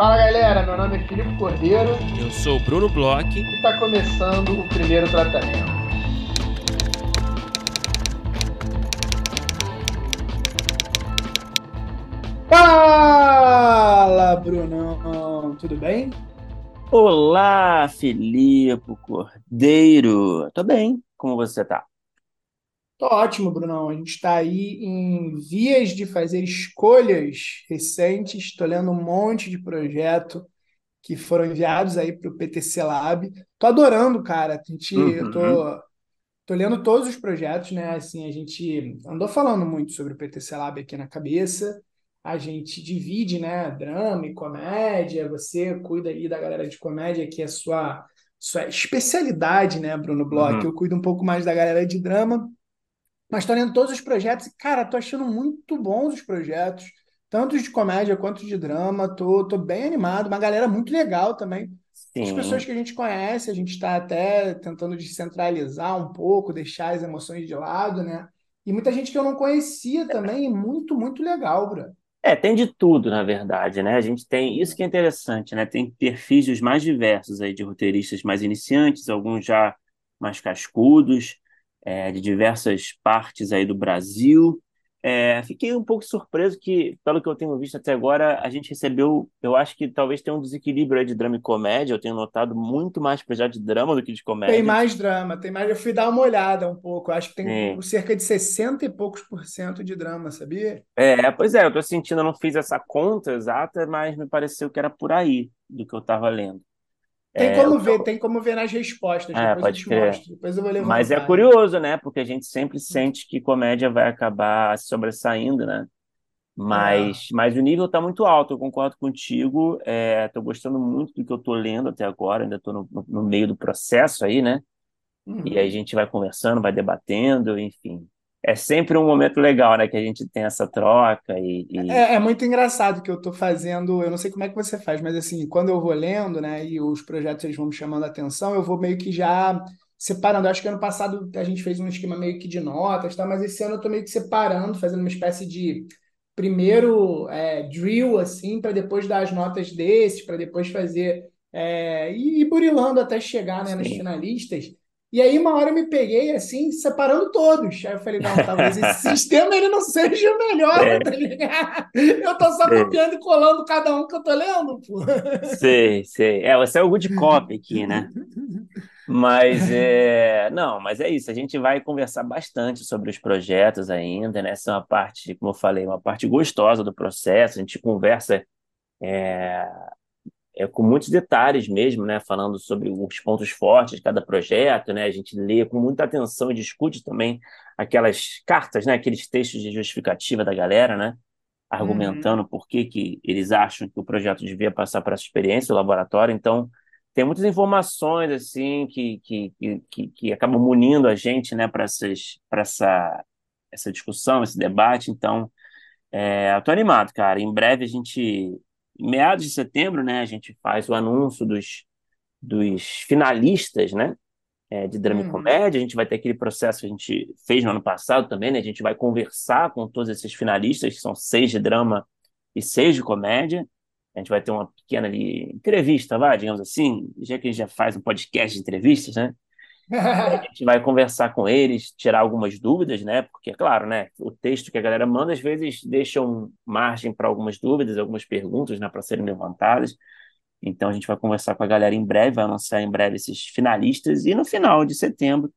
Fala galera, meu nome é Filipe Cordeiro. Eu sou o Bruno Bloch. E está começando o primeiro tratamento. Fala, Brunão! Tudo bem? Olá, Filipe Cordeiro. Tô bem. Como você tá? Tô ótimo, Brunão. A gente está aí em vias de fazer escolhas recentes. Estou lendo um monte de projeto que foram enviados aí para o PTC Lab. Tô adorando, cara. A gente, uhum. Eu tô, tô lendo todos os projetos, né? Assim, a gente andou falando muito sobre o PTC Lab aqui na cabeça. A gente divide, né? Drama e comédia. Você cuida aí da galera de comédia, que é sua sua especialidade, né, Bruno Bloch? Uhum. Eu cuido um pouco mais da galera de drama. Mas estou lendo todos os projetos e, cara, tô achando muito bons os projetos, tanto de comédia quanto de drama. Tô, tô bem animado, uma galera muito legal também. Sim. As pessoas que a gente conhece, a gente está até tentando descentralizar um pouco, deixar as emoções de lado, né? E muita gente que eu não conhecia também, muito, muito legal, Bra. É, tem de tudo, na verdade, né? A gente tem isso que é interessante, né? Tem perfis mais diversos aí de roteiristas mais iniciantes, alguns já mais cascudos, é, de diversas partes aí do Brasil. É, fiquei um pouco surpreso que, pelo que eu tenho visto até agora, a gente recebeu, eu acho que talvez tenha um desequilíbrio de drama e comédia. Eu tenho notado muito mais projeto de drama do que de comédia. Tem mais drama, tem mais. Eu fui dar uma olhada um pouco. Eu acho que tem é. cerca de 60 e poucos por cento de drama, sabia? É, pois é, eu tô sentindo, eu não fiz essa conta exata, mas me pareceu que era por aí do que eu estava lendo. Tem é, como ver, tem como ver nas respostas, é, depois pode eu te mostro, depois eu vou levantar. Mas é curioso, né? Porque a gente sempre sente que comédia vai acabar se sobressaindo, né? Mas, é. mas o nível está muito alto, eu concordo contigo. Estou é, gostando muito do que eu estou lendo até agora, ainda estou no, no, meio do processo aí, né? Uhum. E aí a gente vai conversando, vai debatendo, enfim é sempre um momento legal, né? Que a gente tem essa troca e. e... É, é, muito engraçado que eu estou fazendo. Eu não sei como é que você faz, mas assim, quando eu vou lendo, né? E os projetos eles vão me chamando a atenção, eu vou meio que já separando. Eu acho que ano passado a gente fez um esquema meio que de notas, tá? Mas esse ano eu estou meio que separando, fazendo uma espécie de primeiro é, drill, assim, para depois dar as notas desses, para depois fazer. É, e ir burilando até chegar né, nos finalistas. E aí, uma hora eu me peguei assim, separando todos. Aí eu falei, não, talvez esse sistema ele não seja o melhor, é. tá ligado? Eu tô só copiando e colando cada um que eu tô lendo, pô. Sei, sei. É, você é o good copy aqui, né? Mas é. Não, mas é isso. A gente vai conversar bastante sobre os projetos ainda, né? Essa é uma parte, como eu falei, uma parte gostosa do processo. A gente conversa é, é, com muitos detalhes mesmo, né, falando sobre os pontos fortes de cada projeto, né, a gente lê com muita atenção e discute também aquelas cartas, né, aqueles textos de justificativa da galera, né, argumentando uhum. por que, que eles acham que o projeto devia passar para essa experiência, o laboratório, então tem muitas informações assim que, que, que, que acabam munindo a gente, né, para essa, essa discussão, esse debate, então é, eu tô animado, cara, em breve a gente em meados de setembro, né, a gente faz o anúncio dos, dos finalistas, né, é, de drama hum. e comédia. A gente vai ter aquele processo que a gente fez no ano passado também, né? A gente vai conversar com todos esses finalistas, que são seis de drama e seis de comédia. A gente vai ter uma pequena ali, entrevista, vai, digamos assim, já que a gente já faz um podcast de entrevistas, né? A gente vai conversar com eles, tirar algumas dúvidas, né? Porque, é claro, né? O texto que a galera manda às vezes deixa margem para algumas dúvidas, algumas perguntas, né? Para serem levantadas. Então a gente vai conversar com a galera em breve, vai anunciar em breve esses finalistas e no final de setembro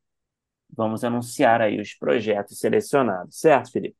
vamos anunciar aí os projetos selecionados, certo, Felipe?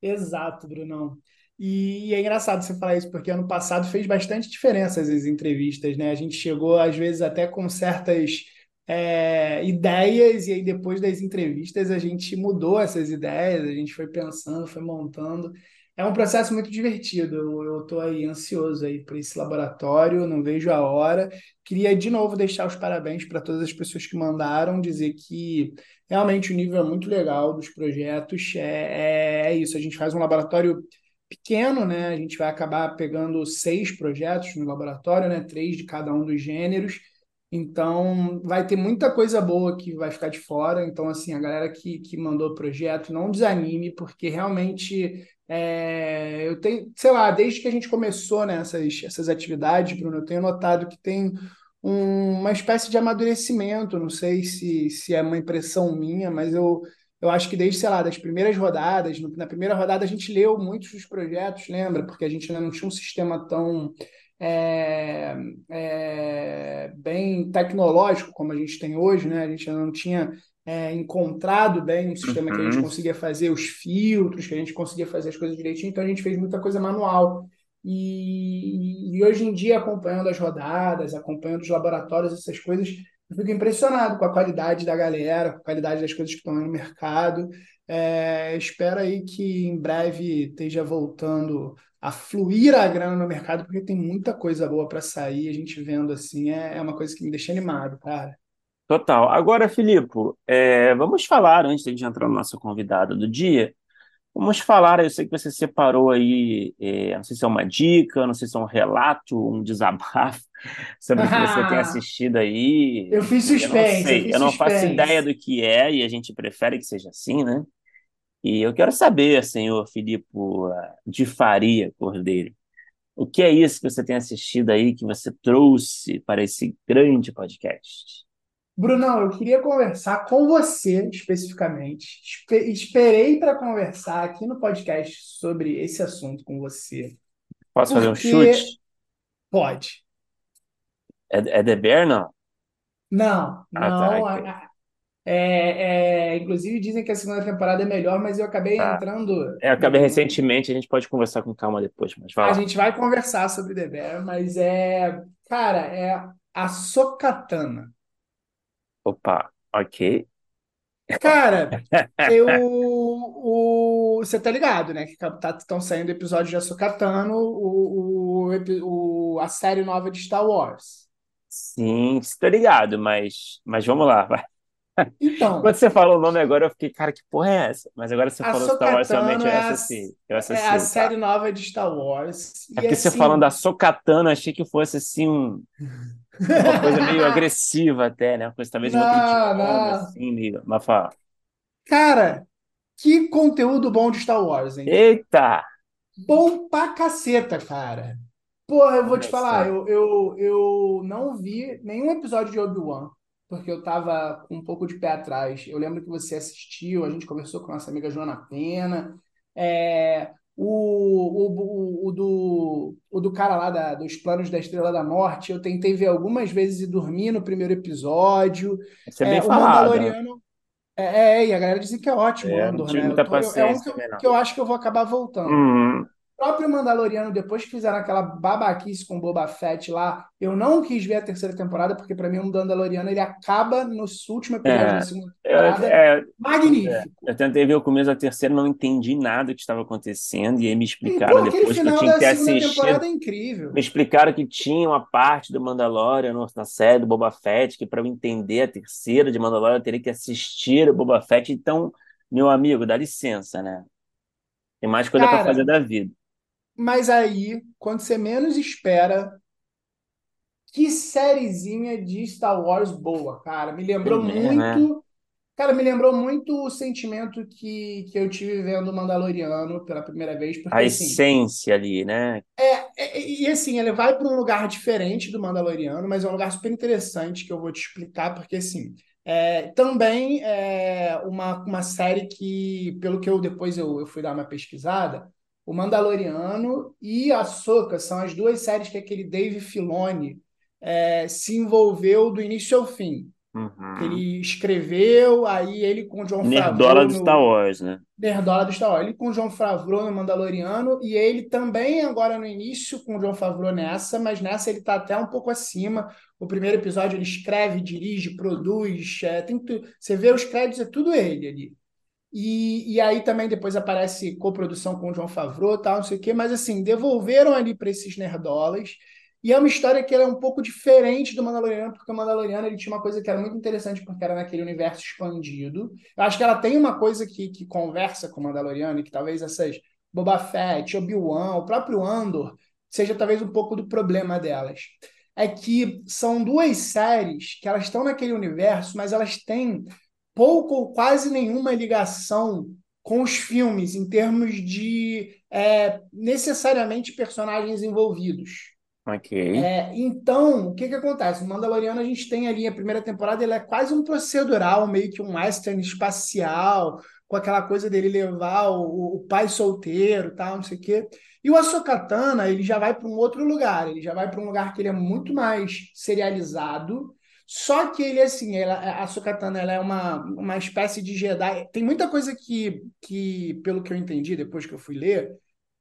Exato, Brunão. E é engraçado você falar isso, porque ano passado fez bastante diferença as entrevistas, né? A gente chegou, às vezes, até com certas é, ideias, e aí depois das entrevistas a gente mudou essas ideias, a gente foi pensando, foi montando. É um processo muito divertido. Eu estou aí ansioso aí por esse laboratório, não vejo a hora. Queria de novo deixar os parabéns para todas as pessoas que mandaram, dizer que realmente o nível é muito legal dos projetos. É, é, é isso, a gente faz um laboratório pequeno, né? A gente vai acabar pegando seis projetos no laboratório, né? Três de cada um dos gêneros. Então, vai ter muita coisa boa que vai ficar de fora. Então, assim, a galera que, que mandou o projeto, não desanime, porque realmente É, eu tenho, sei lá, desde que a gente começou né, essas atividades, Bruno, eu tenho notado que tem um, uma espécie de amadurecimento. Não sei se, se é uma impressão minha, mas eu, eu acho que desde, sei lá, das primeiras rodadas, na primeira rodada a gente leu muitos dos projetos, lembra? Porque a gente ainda não tinha um sistema tão é, é, bem tecnológico como a gente tem hoje, né? A gente ainda não tinha é, encontrado bem um sistema uhum. que a gente uhum. conseguia fazer os filtros, que a gente conseguia fazer as coisas direitinho, então a gente fez muita coisa manual. E, e hoje em dia, acompanhando as rodadas, acompanhando os laboratórios, essas coisas, eu fico impressionado com a qualidade da galera, com a qualidade das coisas que estão no mercado. É, espero aí que em breve esteja voltando a fluir a grana no mercado, porque tem muita coisa boa para sair. A gente vendo assim é, é uma coisa que me deixa animado, cara. Total. Agora, Filipe, é, vamos falar, antes de entrar no nosso convidado do dia, vamos falar, eu sei que você separou aí, é, não sei se é uma dica, não sei se é um relato, um desabafo sobre o que você tem assistido aí. Eu fiz suspense. Eu não, sei, eu, eu não faço ideia do que é e a gente prefere que seja assim, né? E eu quero saber, senhor Filipe de Faria Cordeiro, o que é isso que você tem assistido aí que você trouxe para esse grande podcast? Brunão, eu queria conversar com você especificamente. Esperei para conversar aqui no podcast sobre esse assunto com você. Posso fazer um chute? Pode. É, é The Bear, não? Não, ah, não. Tá, é, é, inclusive dizem que a segunda temporada é melhor, mas eu acabei tá. entrando. É, eu acabei recentemente, a gente pode conversar com calma depois, mas vai A gente vai conversar sobre The Bear, mas é. Cara, é a Sokatana. Opa, ok. Cara, eu. O, você tá ligado, né? Que estão tá, saindo episódios de Ahsoka o, o, o, a série nova de Star Wars. Sim, estou ligado, mas, mas vamos lá, vai. Então. Quando você falou o nome agora, eu fiquei, cara, que porra é essa? Mas agora você falou Star Wars, realmente é assisti. Eu assisti, é a tá? série nova de Star Wars. É porque assim... você falando da Sokatano, achei que fosse assim um. Uma coisa meio agressiva até, né? Uma coisa talvez não, uma não. assim, meio. Mas fala. Cara, que conteúdo bom de Star Wars, hein? Eita! Bom pra caceta, cara. Porra, eu vou te falar, eu, eu, eu não vi nenhum episódio de Obi-Wan, porque eu tava com um pouco de pé atrás. Eu lembro que você assistiu, a gente conversou com a nossa amiga Joana Pena. É, o, o, o, do, o do cara lá da, dos planos da Estrela da Morte, eu tentei ver algumas vezes e dormir no primeiro episódio. Isso é bem é. O Mandaloriano. É, é, e a galera dizem que é ótimo, é, Andor, né? Tô, é um que eu, que eu, acho que eu vou acabar voltando. Uhum próprio Mandaloriano, depois que fizeram aquela babaquice com Boba Fett lá, eu não quis ver a terceira temporada, porque para mim o Mandaloriano ele acaba no último episódio é, da segunda temporada. É, magnífico. É, eu tentei ver o começo da terceira, não entendi nada do que estava acontecendo, e aí me explicaram e, pô, depois que eu tinha que ter assistido. É incrível. Me explicaram que tinha uma parte do Mandalorian na série do Boba Fett, que para eu entender a terceira de Mandalorian eu teria que assistir o Boba Fett. Então, meu amigo, dá licença, né? Tem mais coisa para fazer da vida. Mas aí, quando você menos espera, que sériezinha de Star Wars boa, cara. Me lembrou é, muito. Né? Cara, me lembrou muito o sentimento que, que eu tive vendo o Mandaloriano pela primeira vez. Porque, a assim, essência ali, né? É, é, e assim, ele vai para um lugar diferente do Mandaloriano, mas é um lugar super interessante que eu vou te explicar, porque assim. É, também é uma, uma série que, pelo que eu depois eu, eu fui dar uma pesquisada, o Mandaloriano e a Soca são as duas séries que aquele Dave Filoni é, se envolveu do início ao fim. Uhum. Ele escreveu, aí ele com o John Nerdola Favreau... Nerdola do Star Wars, né? Nerdola do Star Wars. Ele com o John Favreau no Mandaloriano, e ele também agora no início com o John Favreau nessa, mas nessa ele tá até um pouco acima. O primeiro episódio ele escreve, dirige, produz, é, tem você vê os créditos, é tudo ele ali. E, e aí também depois aparece coprodução com o João Favreau, tal, não sei o quê, mas assim, devolveram ali para esses nerdolas. E é uma história que é um pouco diferente do Mandaloriano, porque o Mandaloriano ele tinha uma coisa que era muito interessante, porque era naquele universo expandido. Eu acho que ela tem uma coisa que, que conversa com o Mandaloriano, e que talvez essas Boba Fett, Obi-Wan, o próprio Andor, seja talvez um pouco do problema delas. É que são duas séries que elas estão naquele universo, mas elas têm pouco ou quase nenhuma ligação com os filmes em termos de é, necessariamente personagens envolvidos. Ok. É, então, o que que acontece? No Mandaloriano a gente tem ali a primeira temporada, ele é quase um procedural, meio que um western espacial, com aquela coisa dele levar o, o pai solteiro, tal, não sei o quê. E o Ahsoka ele já vai para um outro lugar, ele já vai para um lugar que ele é muito mais serializado, só que ele, assim, ela, a Sokatana, ela é uma, uma espécie de Jedi. Tem muita coisa que, que, pelo que eu entendi depois que eu fui ler,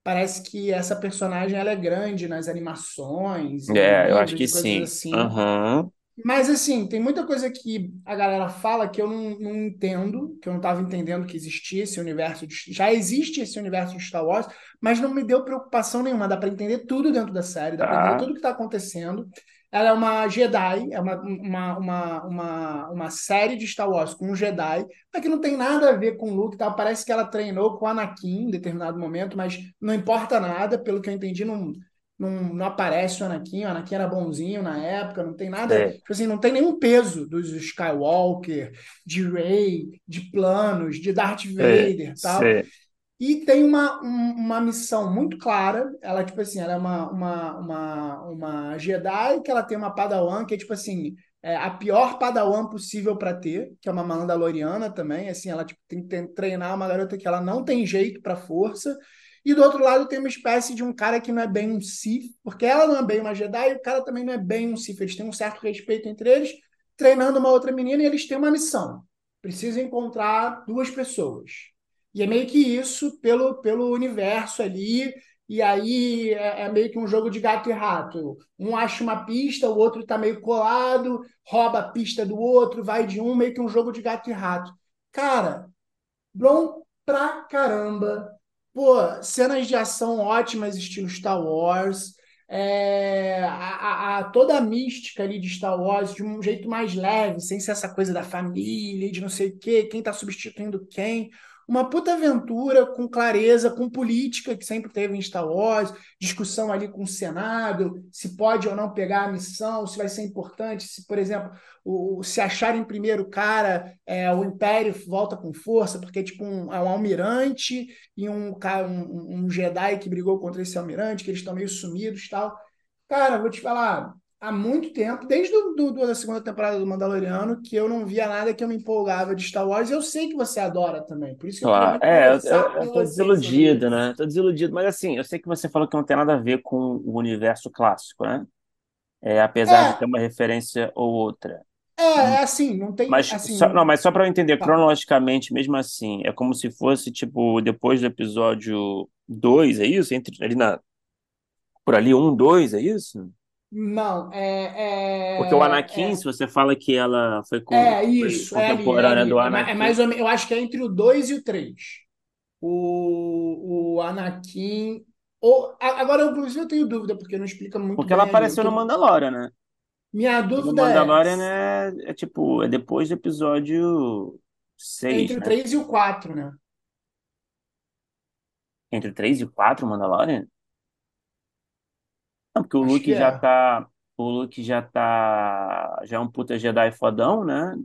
parece que essa personagem ela é grande nas animações, É, eu acho que sim. assim. Uhum. Mas, assim, tem muita coisa que a galera fala que eu não, não entendo, que eu não estava entendendo que existia esse universo. De, já existe esse universo de Star Wars, mas não me deu preocupação nenhuma. Dá para entender tudo dentro da série, dá para entender Tá. tudo que está acontecendo. Ela é uma Jedi, é uma, uma, uma, uma, uma série de Star Wars com um Jedi, mas que não tem nada a ver com o Luke e tal. Parece que ela treinou com o Anakin em determinado momento, mas não importa nada, pelo que eu entendi, não, não, não aparece o Anakin. O Anakin era bonzinho na época, não tem nada, Sei, tipo assim, não tem nenhum peso dos Skywalker, de Rey, de planos, de Darth sei, Vader e tal. sei. E tem uma, um- uma missão muito clara. Ela, tipo assim, ela é uma, uma, uma, uma Jedi que ela tem uma Padawan que é, tipo assim, é a pior Padawan possível para ter, que é uma Mandaloriana também. Assim, ela tipo, tem que treinar uma garota que ela não tem jeito para força. E do outro lado tem uma espécie de um cara que não é bem um Sith, porque ela não é bem uma Jedi e o cara também não é bem um Sith. Eles têm um certo respeito entre eles, treinando uma outra menina e eles têm uma missão. Precisam encontrar duas pessoas. E é meio que isso pelo, pelo universo ali. E aí é, é meio que um jogo de gato e rato. Um acha uma pista, o outro tá meio colado, rouba a pista do outro, vai de um, meio que um jogo de gato e rato. Cara, bom pra caramba. Pô, cenas de ação ótimas, estilo Star Wars. É, a, a- toda a mística ali de Star Wars de um jeito mais leve, sem ser essa coisa da família, de não sei o quê, quem tá substituindo quem. Uma puta aventura com clareza, com política que sempre teve em Star Wars, discussão ali com o Senado, se pode ou não pegar a missão, se vai ser importante, se, por exemplo, o, se acharem primeiro cara, é, o Império volta com força, porque tipo um, é um almirante e um, um, um Jedi que brigou contra esse almirante, que eles estão meio sumidos tal. Cara, vou te falar, há muito tempo, desde do, do- da segunda temporada do Mandaloriano, que eu não via nada que eu me empolgava de Star Wars, e eu sei que você adora também, por isso que eu Claro. É, eu, eu, eu tô desiludido, né? Tô desiludido, mas assim, eu sei que você falou que não tem nada a ver com o universo clássico, né? É, apesar de ter É, uma referência ou outra. é, é assim, não tem, Mas só, não, assim, mas só para eu entender tá. cronologicamente, mesmo assim, é como se fosse tipo depois do episódio 2, é isso? Entre ali na por ali um, dois, é isso? Não, Porque o é, é, Anakin, se é, você fala que ela foi, com, é foi isso, é ali, é contemporânea ali. do É, ma- é Anakin, mais ou menos, eu acho que é entre o 2 e o 3. O, o Anakin. Ou, agora, inclusive, eu tenho dúvida, porque não explica muito porque ela bem. Eu apareceu no tô, Mandalorian, né? minha E no dúvida é, Mandalorian é, é tipo, é depois do episódio é 6, entre o né? 3 e o 4, né? Entre o 3 e o 4, o Mandalorian? Não, porque o Acho Luke que já é. tá. O Luke já tá. Já é um puta Jedi fodão, né?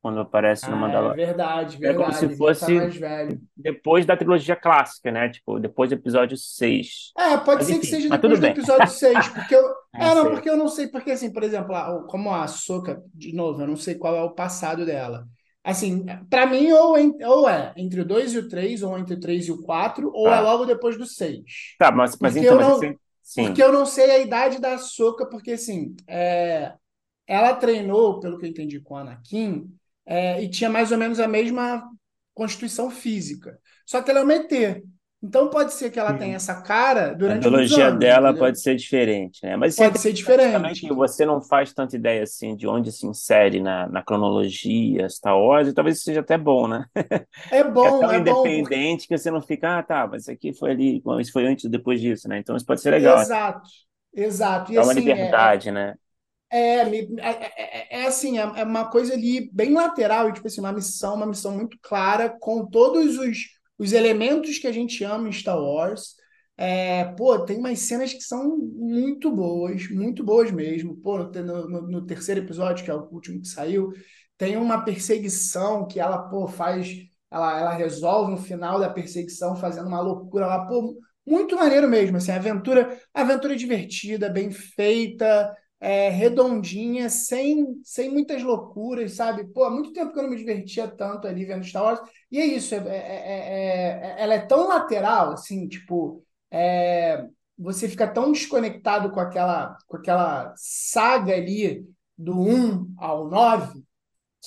Quando aparece no Ah, é Mandalorian. verdade, É como se verdade. Ele tá fosse mais velho. depois da trilogia clássica, né? Tipo, depois do episódio 6. É, pode Mas ser que enfim, seja mas tudo depois do bem. episódio 6, porque eu. Não É, não, sei. porque eu não sei, porque assim, por exemplo, a- o- como a Ahsoka, de novo, eu não sei qual é o passado dela. Assim, pra mim, ou, en- ou é entre o 2 e o 3, ou entre o 3 e o 4, ou é Tá. logo depois do 6. Tá, mas, mas Porque então, eu mas não, assim, porque sim. eu não sei a idade da Ahsoka, porque assim, é, ela treinou, pelo que eu entendi, com o Anakin, é, e tinha mais ou menos a mesma constituição física. Só que ela é uma ET. Então pode ser que ela tenha essa cara A durante muitos biologia anos, dela pode entendeu? ser diferente, né? Mas é Pode ser diferente. que você não faz tanta ideia assim de onde se insere na, na cronologia Star Wars, e talvez isso seja até bom, né? É Que é bom, tão é bom, porque. independente que você não fica, ah, tá, mas isso aqui foi ali, bom, isso foi antes ou depois disso, né? Então isso pode ser legal, né? Exato, exato. E Dá uma assim, é, liberdade, né? é, é, é, é- é- é assim, é, é uma coisa ali bem lateral, e, tipo assim, uma missão, uma missão muito clara, com todos os, os elementos que a gente ama em Star Wars. É, pô, tem umas cenas que são muito boas, muito boas mesmo. Pô, no, no- no- terceiro episódio, que é o último que saiu, tem uma perseguição que ela, pô, faz. ela, ela resolve no final da perseguição fazendo uma loucura lá, pô, muito maneiro mesmo, assim, aventura, aventura divertida, bem feita, é, redondinha, sem, sem muitas loucuras, sabe? Pô, há muito tempo que eu não me divertia tanto ali vendo Star Wars. E é isso, é, é, é, ela é tão lateral, assim, tipo, você fica tão desconectado com aquela, com aquela saga ali do 1 ao 9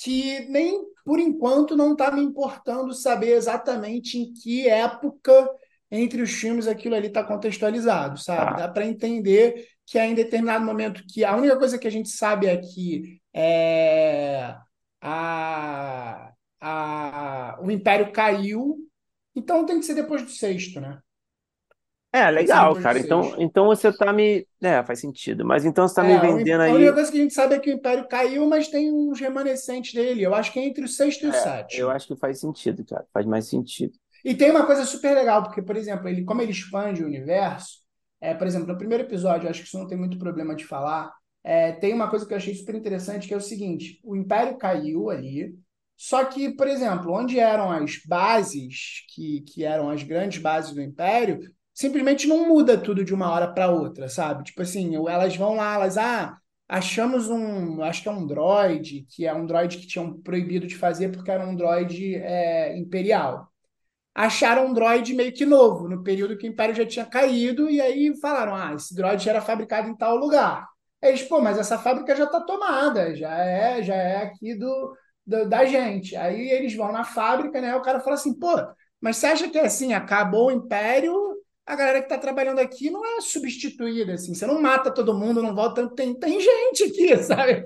que nem por enquanto não está me importando saber exatamente em que época entre os filmes aquilo ali está contextualizado, sabe? Ah. Dá para entender que em determinado momento que a única coisa que a gente sabe é que é, a, a, o Império caiu, então tem que ser depois do sexto, né? É, legal, cara. Então, então você tá me. É, faz sentido. Mas então você tá me é, vendendo aí. A única coisa que a gente sabe é que o Império caiu, mas tem uns remanescentes dele. Eu acho que é entre o sexto e o é, sétimo. Eu acho que faz sentido, cara. Faz mais sentido. E tem uma coisa super legal, porque, por exemplo, ele, como ele expande o universo, é, por exemplo, no primeiro episódio, acho que isso não tem muito problema de falar, é, tem uma coisa que eu achei super interessante, que é o seguinte: o Império caiu ali, só que, por exemplo, onde eram as bases, que, que eram as grandes bases do Império, simplesmente não muda tudo de uma hora para outra, sabe? Tipo assim, elas vão lá, elas, ah, achamos um, acho que é um droid, que é um droid que tinham proibido de fazer porque era um droid é, imperial acharam um droid meio que novo, no período que o Império já tinha caído, e aí falaram: ah, esse droid era fabricado em tal lugar. Aí eles, pô, mas essa fábrica já está tomada, já é, já é aqui do, do, da gente. Aí eles vão na fábrica, né? O cara fala assim, pô, mas você acha que é assim, acabou o Império, a galera que está trabalhando aqui não é substituída, assim, você não mata todo mundo, não volta, tem, tem gente aqui, sabe?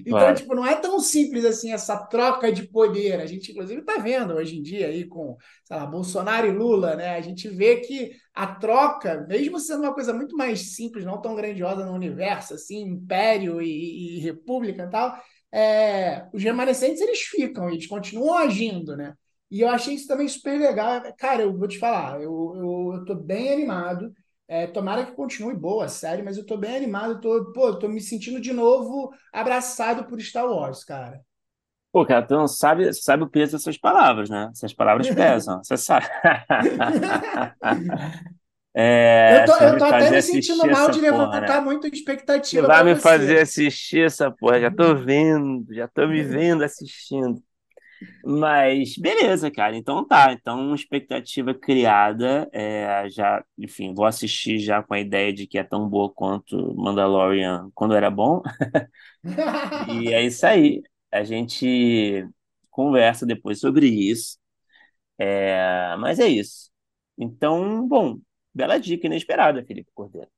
Então, claro. tipo, não é tão simples assim essa troca de poder. A gente, inclusive, está vendo hoje em dia aí com, sei lá, Bolsonaro e Lula, né? A gente vê que a troca, mesmo sendo uma coisa muito mais simples, não tão grandiosa no universo, assim, império e, e república e tal, é, os remanescentes eles ficam, eles continuam agindo, né? E eu achei isso também super legal. Cara, eu vou te falar, eu, eu, eu tô bem animado. É, tomara que continue boa a série, mas eu tô bem animado. Tô, pô, tô me sentindo de novo abraçado por Star Wars, cara. Pô, cara, tu não sabe, sabe o peso dessas palavras, né? Essas palavras pesam, você sabe. É, eu tô, eu tô até me sentindo mal de levantar né? muita expectativa. Você vai me você. fazer assistir essa porra, já tô vendo, já tô me vendo assistindo. Mas beleza, cara. Então tá. Então, expectativa criada. É, já, enfim, vou assistir já com a ideia de que é tão boa quanto Mandalorian quando era bom. e é isso aí. A gente conversa depois sobre isso. É, mas é isso. Então, bom, bela dica inesperada, Felipe Cordeiro.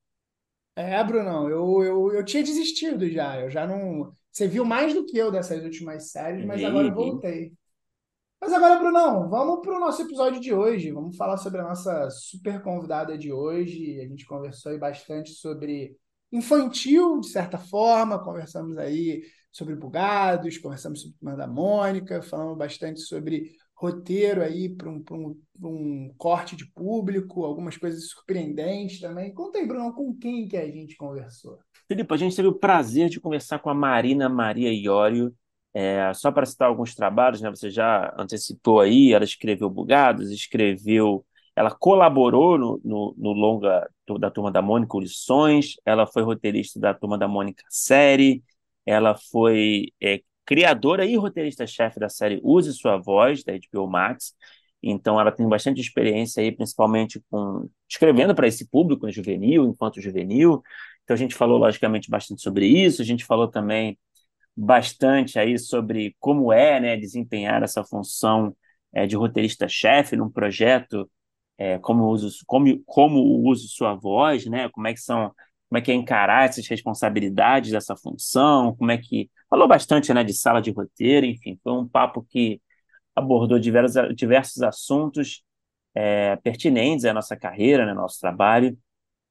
É, Brunão, eu, eu, eu tinha desistido já. Eu já não. Você viu mais do que eu dessas últimas séries, mas agora eu voltei. Mas agora, Brunão, vamos para o nosso episódio de hoje. Vamos falar sobre a nossa super convidada de hoje. A gente conversou bastante sobre infantil, de certa forma, conversamos aí sobre bugados, conversamos sobre Turma da Mônica, falamos bastante sobre roteiro aí para um, um, um corte de público, algumas coisas surpreendentes também. Conta aí, Bruno, com quem que a gente conversou? Felipe, a gente teve o prazer de conversar com a Marina Maria Iório, é, só para citar alguns trabalhos, né, você já antecipou aí, ela escreveu Bugados, escreveu, ela colaborou no, no, no longa da Turma da Mônica, Lições, ela foi roteirista da Turma da Mônica série, ela foi é, criadora e roteirista-chefe da série Use Sua Voz, da HBO Max, então ela tem bastante experiência aí, principalmente com escrevendo para esse público né, juvenil, enquanto juvenil, então a gente falou logicamente bastante sobre isso, a gente falou também bastante aí sobre como é né, desempenhar essa função é, de roteirista-chefe num projeto, é, como, uso, como, como uso sua voz, né, como é que são como é que é encarar essas responsabilidades dessa função, como é que falou bastante né, de sala de roteiro, enfim, foi um papo que abordou diversos, diversos assuntos é, pertinentes à nossa carreira, né, nosso trabalho,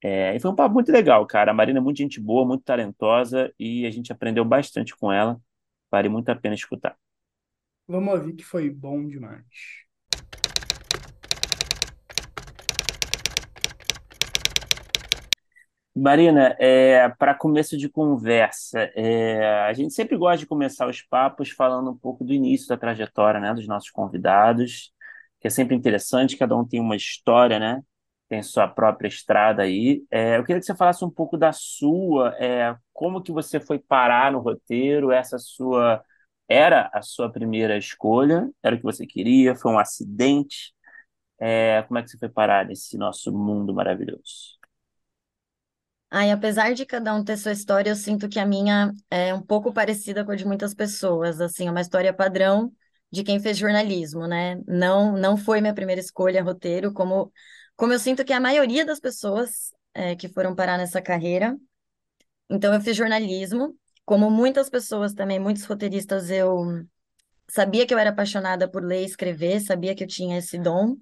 é, e foi um papo muito legal, cara. A Marina é muito gente boa, muito talentosa e a gente aprendeu bastante com ela. Vale muito a pena escutar. Vamos ouvir que foi bom demais. Marina, é, para começo de conversa, é, a gente sempre gosta de começar os papos falando um pouco do início da trajetória, né, dos nossos convidados, que é sempre interessante, cada um tem uma história, né, tem sua própria estrada aí. É, eu queria que você falasse um pouco da sua, é, como que você foi parar no roteiro, essa sua era a sua primeira escolha, era o que você queria, foi um acidente, É, como é que você foi parar nesse nosso mundo maravilhoso? Ai, apesar de cada um ter sua história, eu sinto que a minha é um pouco parecida com a de muitas pessoas, assim, é uma história padrão de quem fez jornalismo, né? Não, não foi minha primeira escolha roteiro, como, como eu sinto que a maioria das pessoas é, que foram parar nessa carreira. Então, eu fiz jornalismo, como muitas pessoas também, muitos roteiristas, eu sabia que eu era apaixonada por ler e escrever, sabia que eu tinha esse dom,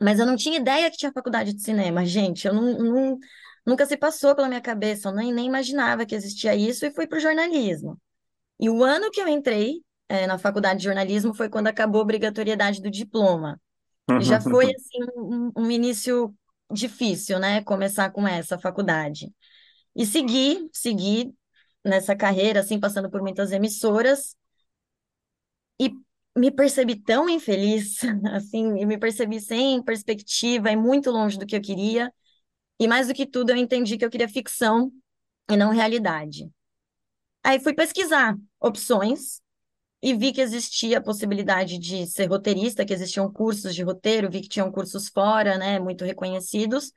mas eu não tinha ideia que tinha faculdade de cinema, gente. Eu não, não Nunca se passou pela minha cabeça, eu nem, nem imaginava que existia isso e fui para o jornalismo. E o ano que eu entrei é, na faculdade de jornalismo foi quando acabou a obrigatoriedade do diploma. E já foi assim um, um início difícil, né? Começar com essa faculdade. E segui, segui nessa carreira, assim, passando por muitas emissoras, e me percebi tão infeliz, assim, e me percebi sem perspectiva e muito longe do que eu queria. E mais do que tudo, eu entendi que eu queria ficção e não realidade. Aí fui pesquisar opções e vi que existia a possibilidade de ser roteirista, que existiam cursos de roteiro, vi que tinham cursos fora, né, muito reconhecidos,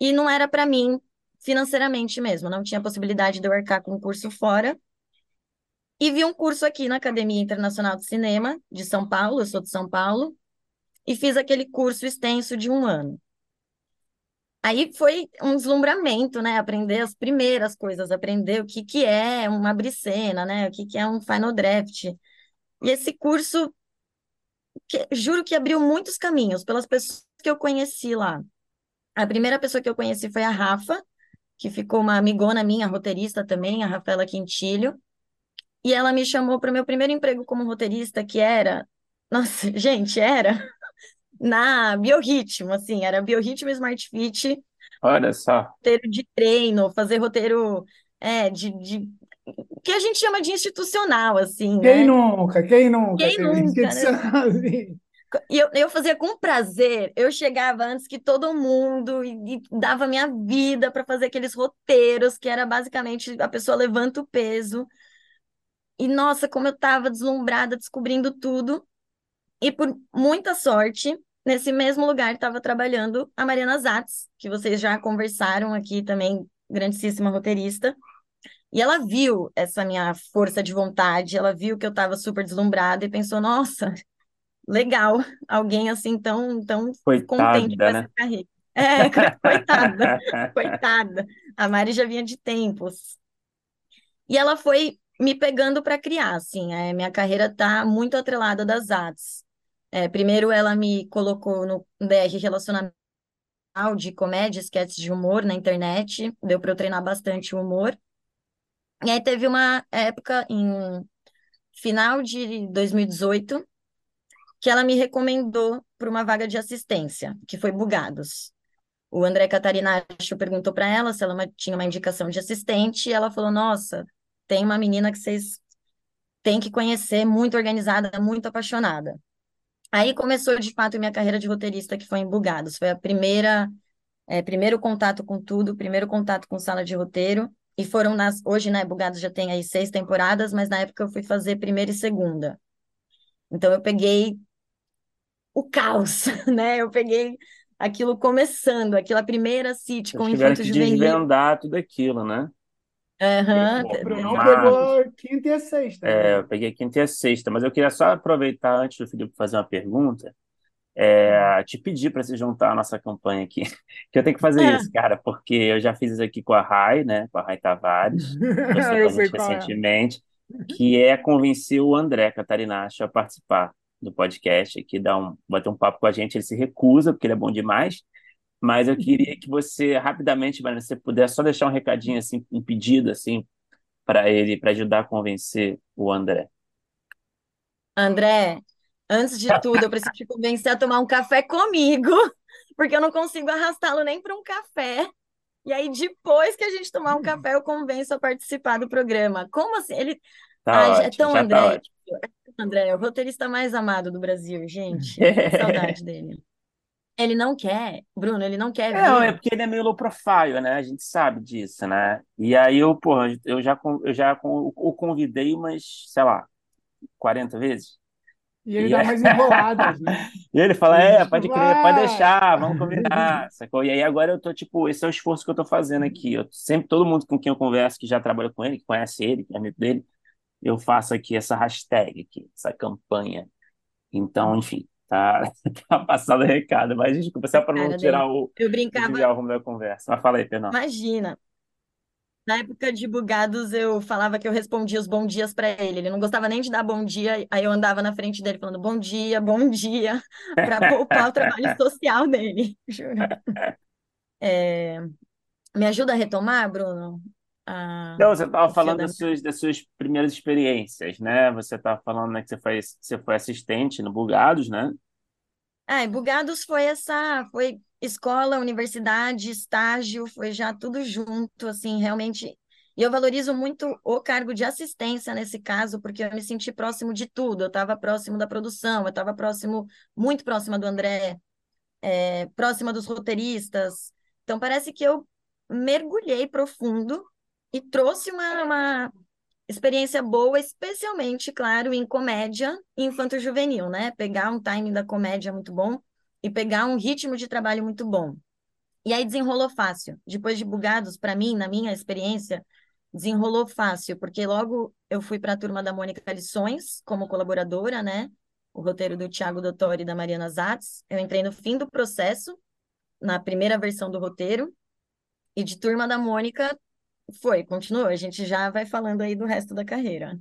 e não era para mim financeiramente mesmo, não tinha possibilidade de eu arcar com um curso fora. E vi um curso aqui na Academia Internacional de Cinema de São Paulo, eu sou de São Paulo, e fiz aquele curso extenso de um ano. Aí foi um deslumbramento, né? Aprender as primeiras coisas, aprender o que, que é uma bricena, né? O que, que é um final draft. E esse curso, que, juro que abriu muitos caminhos pelas pessoas que eu conheci lá. A primeira pessoa que eu conheci foi a Rafa, que ficou uma amigona minha, roteirista também, a Rafaela Quintilho. E ela me chamou para o meu primeiro emprego como roteirista, que era. Nossa, gente, era na biorritmo, assim, era biorritmo Smart Fit, Olha só. roteiro de treino, fazer roteiro é, de, de o que a gente chama de institucional, assim, Quem né? nunca? Quem nunca Quem nunca, né? assim? E eu, eu fazia com prazer, eu chegava antes que todo mundo e, e dava minha vida para fazer aqueles roteiros, que era basicamente a pessoa levanta o peso. E nossa, como eu estava deslumbrada, descobrindo tudo. E por muita sorte, Nesse mesmo lugar estava trabalhando a Mariana Zatz, que vocês já conversaram aqui também, grandíssima roteirista. E ela viu essa minha força de vontade, ela viu que eu estava super deslumbrada e pensou: nossa, legal, alguém assim tão, tão contente com Coitada, essa né? carreira. É, coitada, coitada. A Mari já vinha de tempos. E ela foi me pegando para criar, assim. É, minha carreira está muito atrelada das artes. É, primeiro, ela me colocou no DR Relacionamento de comédia, sketches de humor na internet, deu para eu treinar bastante o humor. E aí teve uma época, em final de 2018, que ela me recomendou para uma vaga de assistência, que foi Bugados. O André Catarinacho perguntou para ela se ela tinha uma indicação de assistente, e ela falou: Nossa, tem uma menina que vocês têm que conhecer, muito organizada, muito apaixonada. Aí começou, de fato, minha carreira de roteirista, que foi em Bugados. Foi a primeira, é, primeiro contato com tudo, primeiro contato com sala de roteiro. E foram nas. Hoje, né, Bugados já tem aí seis temporadas, mas na época eu fui fazer primeira e segunda. Então eu peguei o caos, né? Eu peguei aquilo começando, aquela primeira sitcom tiveram que infanto-juvenil. desvendar tudo aquilo, né? Aham, O Brunão pegou quinta e a sexta, É, né? eu peguei quinta e a sexta, mas eu queria só aproveitar antes do Felipe fazer uma pergunta, é, te pedir para se juntar à nossa campanha aqui, que eu tenho que fazer Ah, isso, cara, porque eu já fiz isso aqui com a Rai, né, com a Rai Tavares, Eu sei é. recentemente, que é convencer o André Catarinacho a participar do podcast aqui, dar um, bater um papo com a gente, ele se recusa, porque ele é bom demais, mas eu queria que você, rapidamente, Mariana, você puder só deixar um recadinho, assim, um pedido, assim, para ele, para ajudar a convencer o André. André, antes de tudo, eu preciso te convencer a tomar um café comigo, porque eu não consigo arrastá-lo nem para um café. E aí, depois que a gente tomar um café, eu convenço a participar do programa. Como assim? Ele. Tá é ótimo, tão já tá André. É tão André, o roteirista mais amado do Brasil, gente. Saudade dele. Ele não quer, Bruno, ele não quer Não, é vir. porque ele é meio low profile, né? A gente sabe disso, né? E aí eu, porra, eu já, eu já o convidei umas, sei lá, 40 vezes. E ele E, dá é- umas enroladas, né? e ele fala, é, pode crer, pode deixar, vamos combinar, sacou? E aí agora eu tô, tipo, esse é o esforço que eu tô fazendo aqui. Eu, sempre, todo mundo com quem eu converso que já trabalhou com ele, que conhece ele, que é amigo dele, eu faço aqui essa hashtag aqui, essa campanha. Então, enfim, tá, tá passado o recado, mas desculpa, só para não tirar dele. o, Eu brincava, desviar o rumo da conversa. Mas fala aí, Pernão. imagina. Na época de bugados, eu falava que eu respondia os bom dias para ele. Ele não gostava nem de dar bom dia, aí eu andava na frente dele falando bom dia, bom dia, para poupar o trabalho social dele. É, me ajuda a retomar, Bruno? A- Então, você estava falando da das suas, das suas primeiras experiências, né? Você estava falando, né, que você foi, você foi assistente no Bugados, né? Ah, Bugados foi essa, foi escola, universidade, estágio, foi já tudo junto, assim, realmente. E eu valorizo muito o cargo de assistência nesse caso, porque eu me senti próximo de tudo. Eu estava próximo da produção, eu estava próximo, muito próxima do André, é, próxima dos roteiristas. Então parece que eu mergulhei profundo e trouxe uma, uma experiência boa, especialmente, claro, em comédia infanto-juvenil, né? Pegar um timing da comédia muito bom e pegar um ritmo de trabalho muito bom. E aí desenrolou fácil. Depois de Bugados, para mim, na minha experiência, desenrolou fácil, porque logo eu fui para a turma da Mônica Lições como colaboradora, né? O roteiro do Thiago Dottori e da Mariana Zatz. Eu entrei no fim do processo, na primeira versão do roteiro, e de turma da Mônica foi, continuou. A gente já vai falando aí do resto da carreira.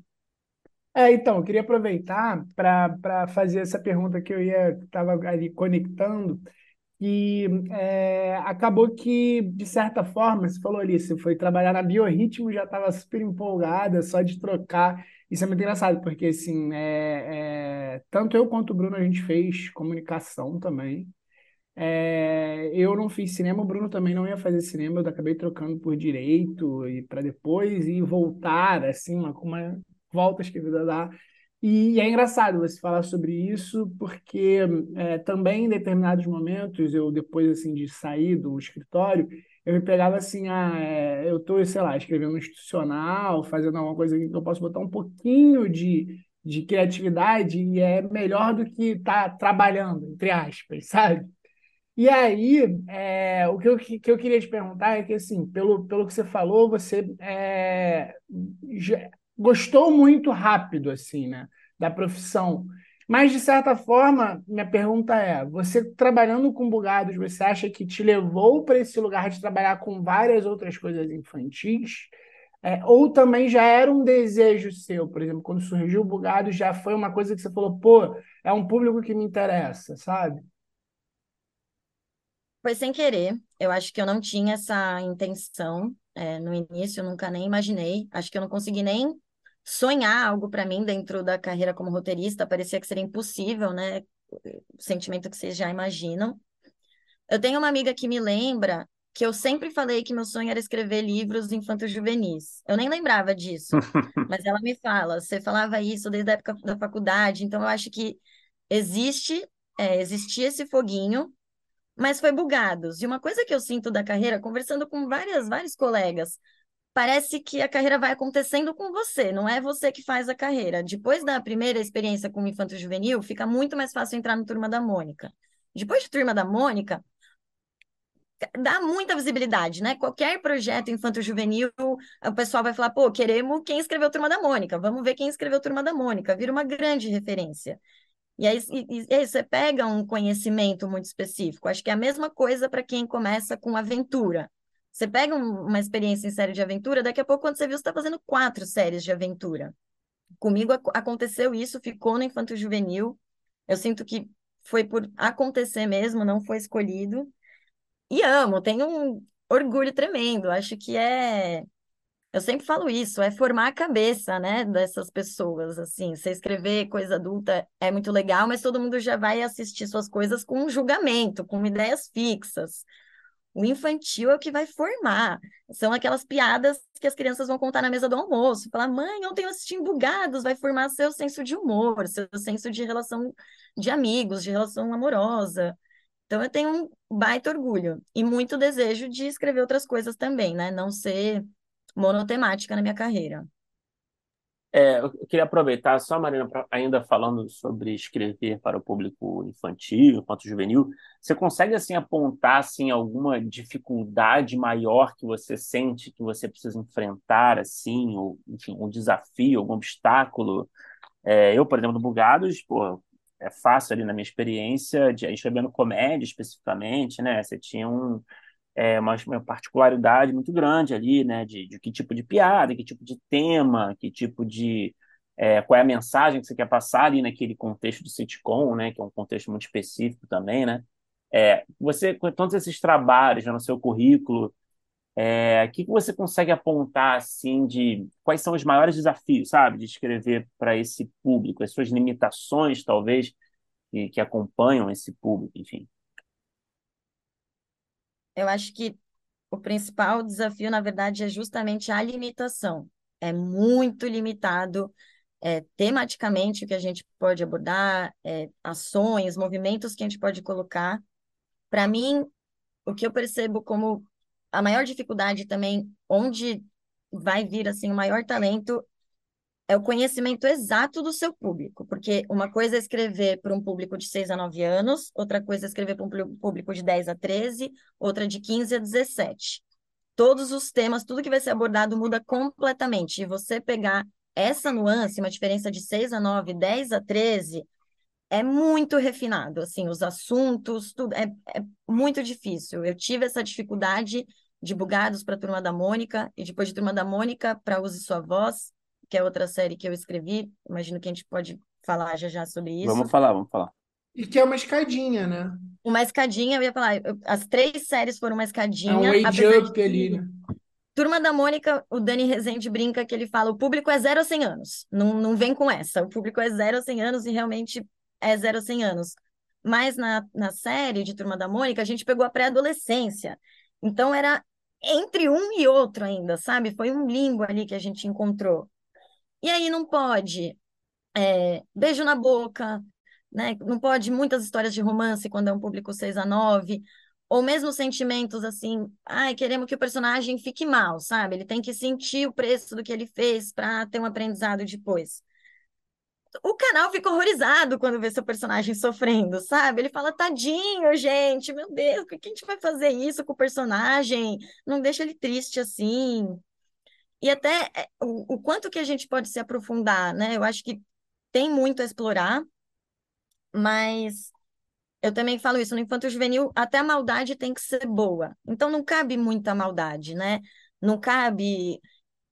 É, então, eu queria aproveitar para fazer essa pergunta que eu ia estava ali conectando e é, acabou que de certa forma você falou ali, você foi trabalhar na Biorritmo, já estava super empolgada só de trocar. Isso é muito engraçado porque assim, é, é, tanto eu quanto o Bruno a gente fez comunicação também. É, eu não fiz cinema, o Bruno também não ia fazer cinema, eu acabei trocando por direito e para depois ir voltar, assim, uma, uma voltas que a vida dá. E, é engraçado você falar sobre isso, porque é, também em determinados momentos, eu depois assim de sair do escritório, eu me pegava assim, ah, é, eu estou, sei lá, escrevendo um institucional, fazendo alguma coisa que eu posso botar um pouquinho de, de criatividade e é melhor do que estar tá trabalhando, entre aspas, sabe? E aí, é, o que eu, que eu queria te perguntar é que, assim, pelo, pelo que você falou, você é, gostou muito rápido, assim, né, da profissão. Mas, de certa forma, minha pergunta é: você trabalhando com bugados, você acha que te levou para esse lugar de trabalhar com várias outras coisas infantis? É, ou também já era um desejo seu, por exemplo, quando surgiu o Bugados, já foi uma coisa que você falou, pô, é um público que me interessa, sabe? Foi sem querer. Eu acho que eu não tinha essa intenção, é, no início, eu nunca nem imaginei. Acho que eu não consegui nem sonhar algo para mim dentro da carreira como roteirista. Parecia que seria impossível, né? O sentimento que vocês já imaginam. Eu tenho uma amiga que me lembra que eu sempre falei que meu sonho era escrever livros infanto-juvenis. Eu nem lembrava disso, mas ela me fala, você falava isso desde a época da faculdade, então eu acho que existe, é, existia esse foguinho, mas foi bugados. E uma coisa que eu sinto da carreira, conversando com várias, vários colegas, parece que a carreira vai acontecendo com você, não é você que faz a carreira. Depois da primeira experiência com o infanto-juvenil, fica muito mais fácil entrar no Turma da Mônica. Depois de Turma da Mônica, dá muita visibilidade, né? Qualquer projeto infanto-juvenil, o pessoal vai falar, pô, queremos quem escreveu Turma da Mônica, vamos ver quem escreveu Turma da Mônica, vira uma grande referência. E aí, e, e aí você pega um conhecimento muito específico. Acho que é a mesma coisa para quem começa com aventura. Você pega um, uma experiência em série de aventura, daqui a pouco, quando você viu, você está fazendo quatro séries de aventura. Comigo ac aconteceu isso, ficou no Infanto Juvenil. Eu sinto que foi por acontecer mesmo, não foi escolhido. E amo, tenho um orgulho tremendo. Acho que é. Eu sempre falo isso, é formar a cabeça, né, dessas pessoas, assim, você escrever coisa adulta é muito legal, mas todo mundo já vai assistir suas coisas com um julgamento, com ideias fixas. O infantil é o que vai formar. São aquelas piadas que as crianças vão contar na mesa do almoço. Falar, mãe, ontem eu assisti Bugados, vai formar seu senso de humor, seu senso de relação de amigos, de relação amorosa. Então eu tenho um baita orgulho e muito desejo de escrever outras coisas também, né? Não ser monotemática na minha carreira. É, eu queria aproveitar só, Marina, pra, ainda falando sobre escrever para o público infantil, infanto juvenil, você consegue assim apontar assim alguma dificuldade maior que você sente que você precisa enfrentar assim, ou enfim, um desafio, algum obstáculo? É, eu, por exemplo, no Bugados, pô, é fácil ali na minha experiência de escrevendo comédia especificamente, né? Você tinha um é, uma, uma particularidade muito grande ali, né? De, de que tipo de piada, que tipo de tema, que tipo de. É, qual é a mensagem que você quer passar ali naquele contexto do sitcom, né? Que é um contexto muito específico também, né? É, você, com todos esses trabalhos né, no seu currículo, é, o que, você consegue apontar assim de quais são os maiores desafios, sabe, de escrever para esse público, as suas limitações, talvez, que, que acompanham esse público, enfim? Eu acho que o principal desafio, na verdade, é justamente a limitação. É muito limitado é, tematicamente o que a gente pode abordar, é, ações, movimentos que a gente pode colocar. Para mim, o que eu percebo como a maior dificuldade também, onde vai vir assim o maior talento, é o conhecimento exato do seu público, porque uma coisa é escrever para um público de 6 a 9 anos, outra coisa é escrever para um público de 10 a 13, outra de 15 a 17. Todos os temas, tudo que vai ser abordado muda completamente. E você pegar essa nuance, uma diferença de 6 a 9, 10 a 13, é muito refinado, assim, os assuntos, tudo, é, é muito difícil. Eu tive essa dificuldade de Bugados para a Turma da Mônica, e depois de Turma da Mônica para Use Sua Voz, que é outra série que eu escrevi. Imagino que a gente pode falar já já sobre isso. Vamos falar, vamos falar. E que é uma escadinha, né? Uma escadinha, eu ia falar, eu, as três séries foram uma escadinha. É um age up de... ali, né? Turma da Mônica, o Dani Rezende brinca que ele fala: o público é zero a 100 anos. Não, não vem com essa. O público é zero a 100 anos e realmente é zero a 100 anos. Mas na, na série de Turma da Mônica, a gente pegou a pré-adolescência. Então era entre um e outro ainda, sabe? Foi um limbo ali que a gente encontrou. E aí não pode é, beijo na boca, né? Não pode muitas histórias de romance quando é um público 6 a 9, ou mesmo sentimentos assim, ai, queremos que o personagem fique mal, sabe? Ele tem que sentir o preço do que ele fez para ter um aprendizado depois. O canal fica horrorizado quando vê seu personagem sofrendo, sabe? Ele fala, tadinho, gente, meu Deus, por que a gente vai fazer isso com o personagem? Não deixa ele triste assim e até é, o, o quanto que a gente pode se aprofundar, né? Eu acho que tem muito a explorar, mas eu também falo isso, no infanto juvenil, até a maldade tem que ser boa. Então não cabe muita maldade, né? Não cabe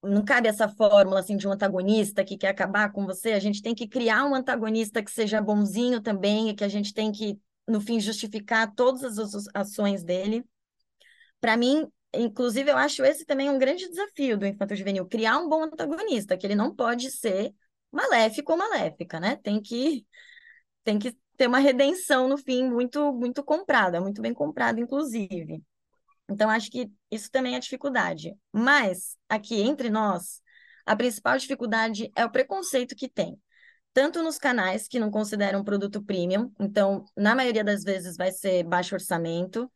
não cabe essa fórmula assim de um antagonista que quer acabar com você. A gente tem que criar um antagonista que seja bonzinho também e que a gente tem que no fim justificar todas as ações dele. Para mim, Inclusive, eu acho esse também um grande desafio do infanto juvenil, criar um bom antagonista, que ele não pode ser maléfico ou maléfica, né? Tem que, tem que ter uma redenção no fim muito, muito comprada, muito bem comprada, inclusive. Então, acho que isso também é dificuldade. Mas, aqui entre nós, a principal dificuldade é o preconceito que tem. Tanto nos canais que não consideram produto premium, então, na maioria das vezes vai ser baixo orçamento,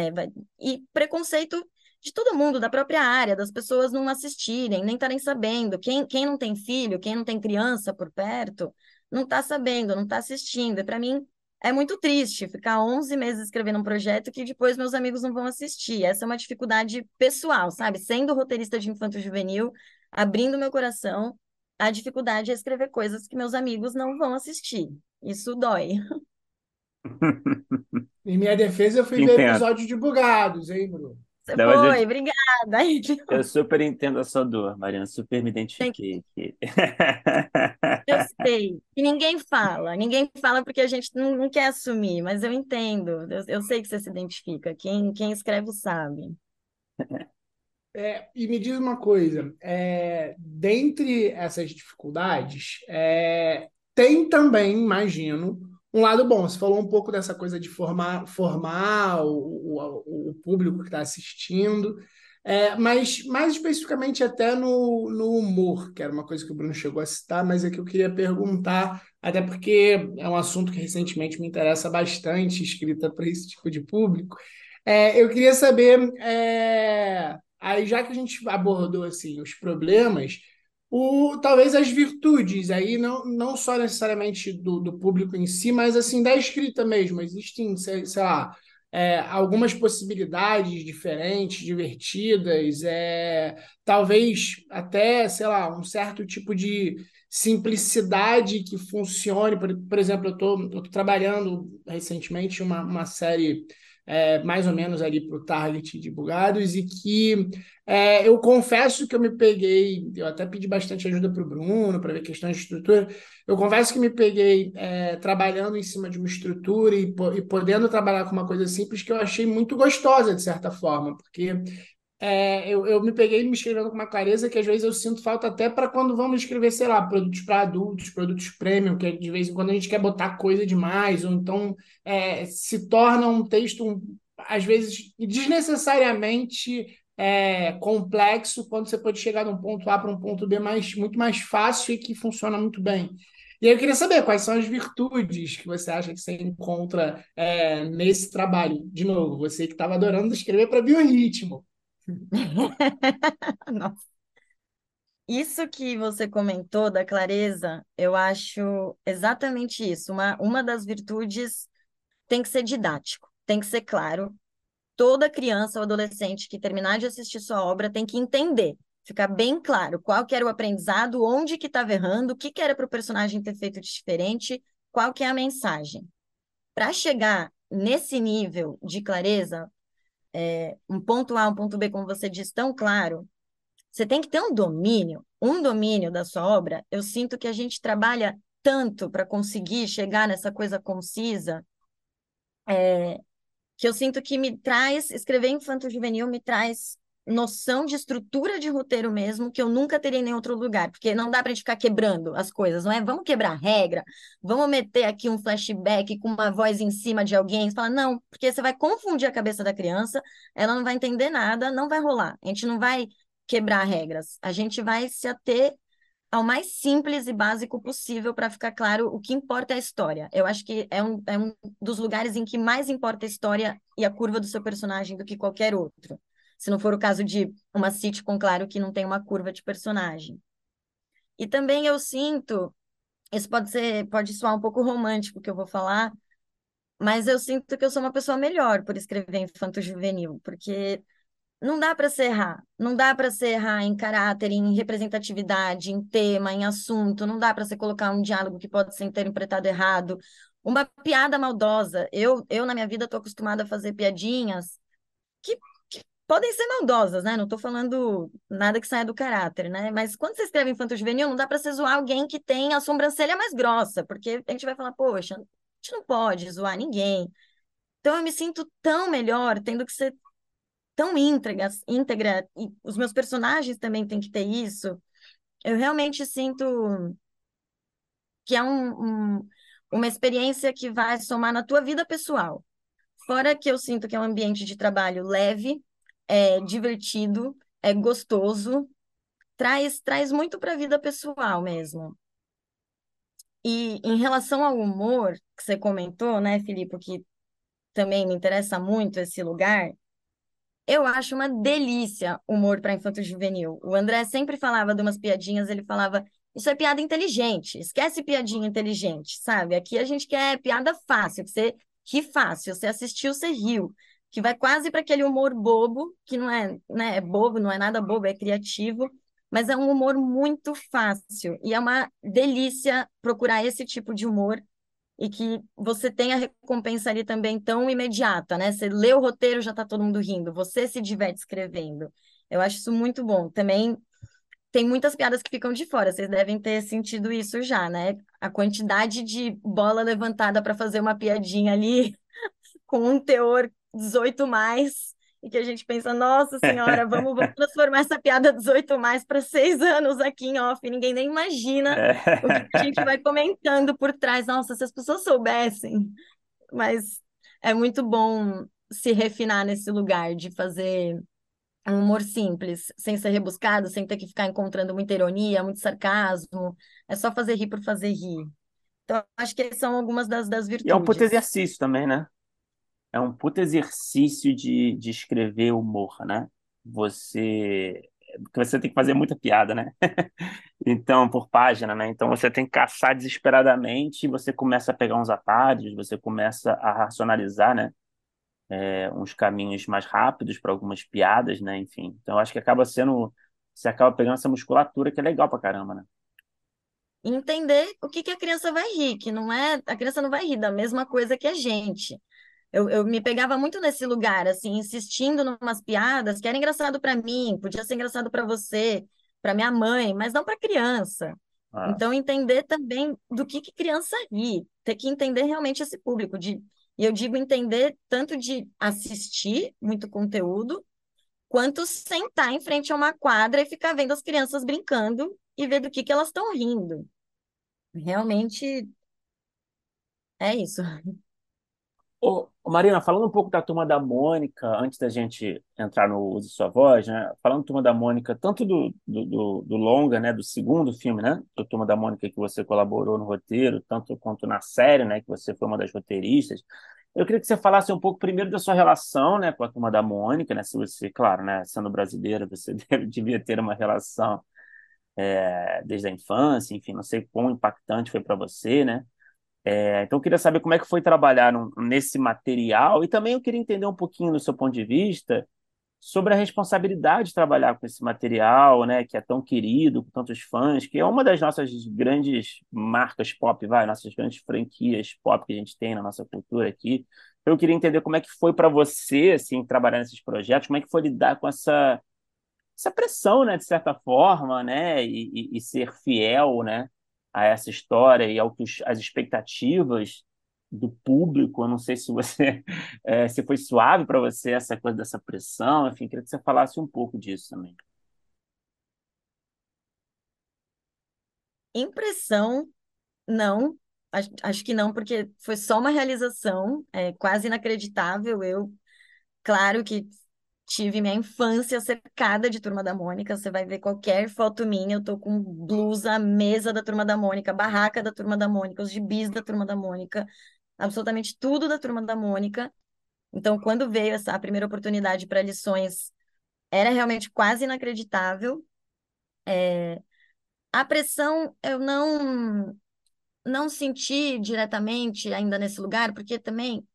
é. E preconceito de todo mundo, da própria área, das pessoas não assistirem, nem estarem sabendo. Quem, quem não tem filho, quem não tem criança por perto, não está sabendo, não está assistindo. E para mim é muito triste ficar 11 meses escrevendo um projeto que depois meus amigos não vão assistir. Essa é uma dificuldade pessoal, sabe? Sendo roteirista de infanto juvenil, abrindo meu coração, a dificuldade é escrever coisas que meus amigos não vão assistir. Isso dói. Em minha defesa, eu fui ver episódio de Bugados, hein, Bruno? Você Não, foi, eu, obrigada. Eu super entendo a sua dor, Mariana, super me identifiquei. Eu sei. E ninguém fala, ninguém fala porque a gente não, não quer assumir, mas eu entendo. Eu, eu, sei que você se identifica. Quem, quem escreve sabe. É, e me diz uma coisa: é, dentre essas dificuldades, é, tem também, imagino, um lado bom. Você falou um pouco dessa coisa de formar, formar o, o, o público que está assistindo, é, mas mais especificamente até no, no humor, que era uma coisa que o Bruno chegou a citar, mas é que eu queria perguntar, até porque é um assunto que recentemente me interessa bastante, escrita para esse tipo de público. É, eu queria saber, é, aí já que a gente abordou assim os problemas, o, talvez as virtudes, aí não, não só necessariamente do, do público em si, mas assim da escrita mesmo. Existem, sei, sei lá, é, algumas possibilidades diferentes, divertidas, é, talvez até, sei lá, um certo tipo de simplicidade que funcione. Por, por exemplo, eu estou trabalhando recentemente uma, uma série é, mais ou menos ali para o target de bugados, e que é, eu confesso que eu me peguei, eu até pedi bastante ajuda para o Bruno para ver questões de estrutura, eu confesso que me peguei é, trabalhando em cima de uma estrutura e, e podendo trabalhar com uma coisa simples que eu achei muito gostosa, de certa forma, porque é, eu, eu me peguei me escrevendo com uma clareza que às vezes eu sinto falta até para quando vamos escrever, sei lá, produtos para adultos, produtos premium, que de vez em quando a gente quer botar coisa demais, ou então é, se torna um texto, às vezes, desnecessariamente é, complexo, quando você pode chegar de um ponto A para um ponto B mais, muito mais fácil e que funciona muito bem. E aí eu queria saber quais são as virtudes que você acha que você encontra é, nesse trabalho. De novo, você que estava adorando escrever para biorritmo. Nossa. Isso que você comentou da clareza, eu acho exatamente isso. Uma, uma das virtudes tem que ser didático, tem que ser claro. Toda criança ou adolescente que terminar de assistir sua obra tem que entender, ficar bem claro qual que era o aprendizado, onde que estava errando, o que, que era para o personagem ter feito de diferente, qual que é a mensagem. Para chegar nesse nível de clareza, é, um ponto A, um ponto B, como você diz, tão claro, você tem que ter um domínio, um domínio da sua obra. Eu sinto que a gente trabalha tanto para conseguir chegar nessa coisa concisa, é, que eu sinto que me traz, escrever infanto-juvenil me traz noção de estrutura de roteiro mesmo que eu nunca teria em nenhum outro lugar, porque não dá para gente ficar quebrando as coisas, não é? Vamos quebrar a regra, vamos meter aqui um flashback com uma voz em cima de alguém, fala, não, porque você vai confundir a cabeça da criança, ela não vai entender nada, não vai rolar. A gente não vai quebrar regras, a gente vai se ater ao mais simples e básico possível para ficar claro o que importa é a história. Eu acho que é um, é um dos lugares em que mais importa a história e a curva do seu personagem do que qualquer outro se não for o caso de uma sitcom, claro, que não tem uma curva de personagem. E também eu sinto, isso pode ser, pode soar um pouco romântico que eu vou falar, mas eu sinto que eu sou uma pessoa melhor por escrever infanto-juvenil, porque não dá para se errar, não dá para se errar em caráter, em representatividade, em tema, em assunto, não dá para você colocar um diálogo que pode ser interpretado errado, uma piada maldosa. Eu, eu na minha vida estou acostumada a fazer piadinhas que podem ser maldosas, né? Não estou falando nada que saia do caráter, né? Mas quando você escreve infanto juvenil, não dá para você zoar alguém que tem a sobrancelha mais grossa, porque a gente vai falar, poxa, a gente não pode zoar ninguém. Então eu me sinto tão melhor tendo que ser tão íntegra, íntegra e os meus personagens também têm que ter isso. Eu realmente sinto que é um, um, uma experiência que vai somar na tua vida pessoal. Fora que eu sinto que é um ambiente de trabalho leve, é divertido, é gostoso, traz, traz muito para a vida pessoal mesmo. E em relação ao humor que você comentou, né, Filipe, que também me interessa muito esse lugar, eu acho uma delícia humor para infanto juvenil. O André sempre falava de umas piadinhas, ele falava, isso é piada inteligente, esquece piadinha inteligente, sabe? Aqui a gente quer piada fácil, que você ri fácil, você assistiu, você riu que vai quase para aquele humor bobo, que não é, né, é bobo, não é nada bobo, é criativo, mas é um humor muito fácil e é uma delícia procurar esse tipo de humor e que você tem a recompensa ali também tão imediata, né? Você lê o roteiro, já está todo mundo rindo, você se diverte escrevendo. Eu acho isso muito bom. Também tem muitas piadas que ficam de fora, vocês devem ter sentido isso já, né? A quantidade de bola levantada para fazer uma piadinha ali com um teor 18 mais e que a gente pensa, nossa senhora, vamos, vamos transformar essa piada 18 mais para seis anos aqui em off, ninguém nem imagina é. o que a gente vai comentando por trás. Nossa, se as pessoas soubessem. Mas é muito bom se refinar nesse lugar de fazer um humor simples, sem ser rebuscado, sem ter que ficar encontrando muita ironia, muito sarcasmo. É só fazer rir por fazer rir. Então, acho que são algumas das, das virtudes. E é um puto exercício também, né? É um puto exercício de, de escrever humor, né? Você. Porque você tem que fazer muita piada, né? então, por página, né? Então você tem que caçar desesperadamente você começa a pegar uns atalhos, você começa a racionalizar, né? É, uns caminhos mais rápidos para algumas piadas, né? Enfim. Então, acho que acaba sendo. Você acaba pegando essa musculatura que é legal pra caramba, né? entender o que, que a criança vai rir, que não é, a criança não vai rir da mesma coisa que a gente. Eu, eu me pegava muito nesse lugar, assim, insistindo em umas piadas que era engraçado para mim, podia ser engraçado para você, para minha mãe, mas não para criança. Ah. Então, entender também do que, que criança ri, ter que entender realmente esse público. De, e eu digo entender tanto de assistir muito conteúdo, quanto sentar em frente a uma quadra e ficar vendo as crianças brincando e ver do que, que elas estão rindo. Realmente é isso. Ô, Marina, falando um pouco da Turma da Mônica, antes da gente entrar no Use Sua Voz, né? Falando Turma da Mônica, tanto do, do, do, longa, né? Do segundo filme, né? Do Turma da Mônica que você colaborou no roteiro, tanto quanto na série, né? Que você foi uma das roteiristas. Eu queria que você falasse um pouco primeiro da sua relação, né? Com a Turma da Mônica, né? Se você, claro, né? Sendo brasileira, você devia ter uma relação é, desde a infância, enfim, não sei quão impactante foi para você, né? É, então, eu queria saber como é que foi trabalhar nesse material e também eu queria entender um pouquinho do seu ponto de vista sobre a responsabilidade de trabalhar com esse material, né, que é tão querido, com tantos fãs, que é uma das nossas grandes marcas pop, vai, nossas grandes franquias pop que a gente tem na nossa cultura aqui. Então, eu queria entender como é que foi para você, assim, trabalhar nesses projetos, como é que foi lidar com essa essa pressão, né, de certa forma, né, e, e, e ser fiel, né, a essa história e que as expectativas do público. Eu não sei se você é, se foi suave para você essa coisa dessa pressão. Enfim, queria que você falasse um pouco disso também. Impressão, não. Acho, acho que não, porque foi só uma realização, é quase inacreditável. Eu, claro que tive minha infância cercada de Turma da Mônica. Você vai ver qualquer foto minha, eu tô com blusa, mesa da Turma da Mônica, barraca da Turma da Mônica, os gibis da Turma da Mônica, absolutamente tudo da Turma da Mônica. Então, quando veio essa primeira oportunidade para lições, era realmente quase inacreditável. É... A pressão eu não não senti diretamente ainda nesse lugar, porque também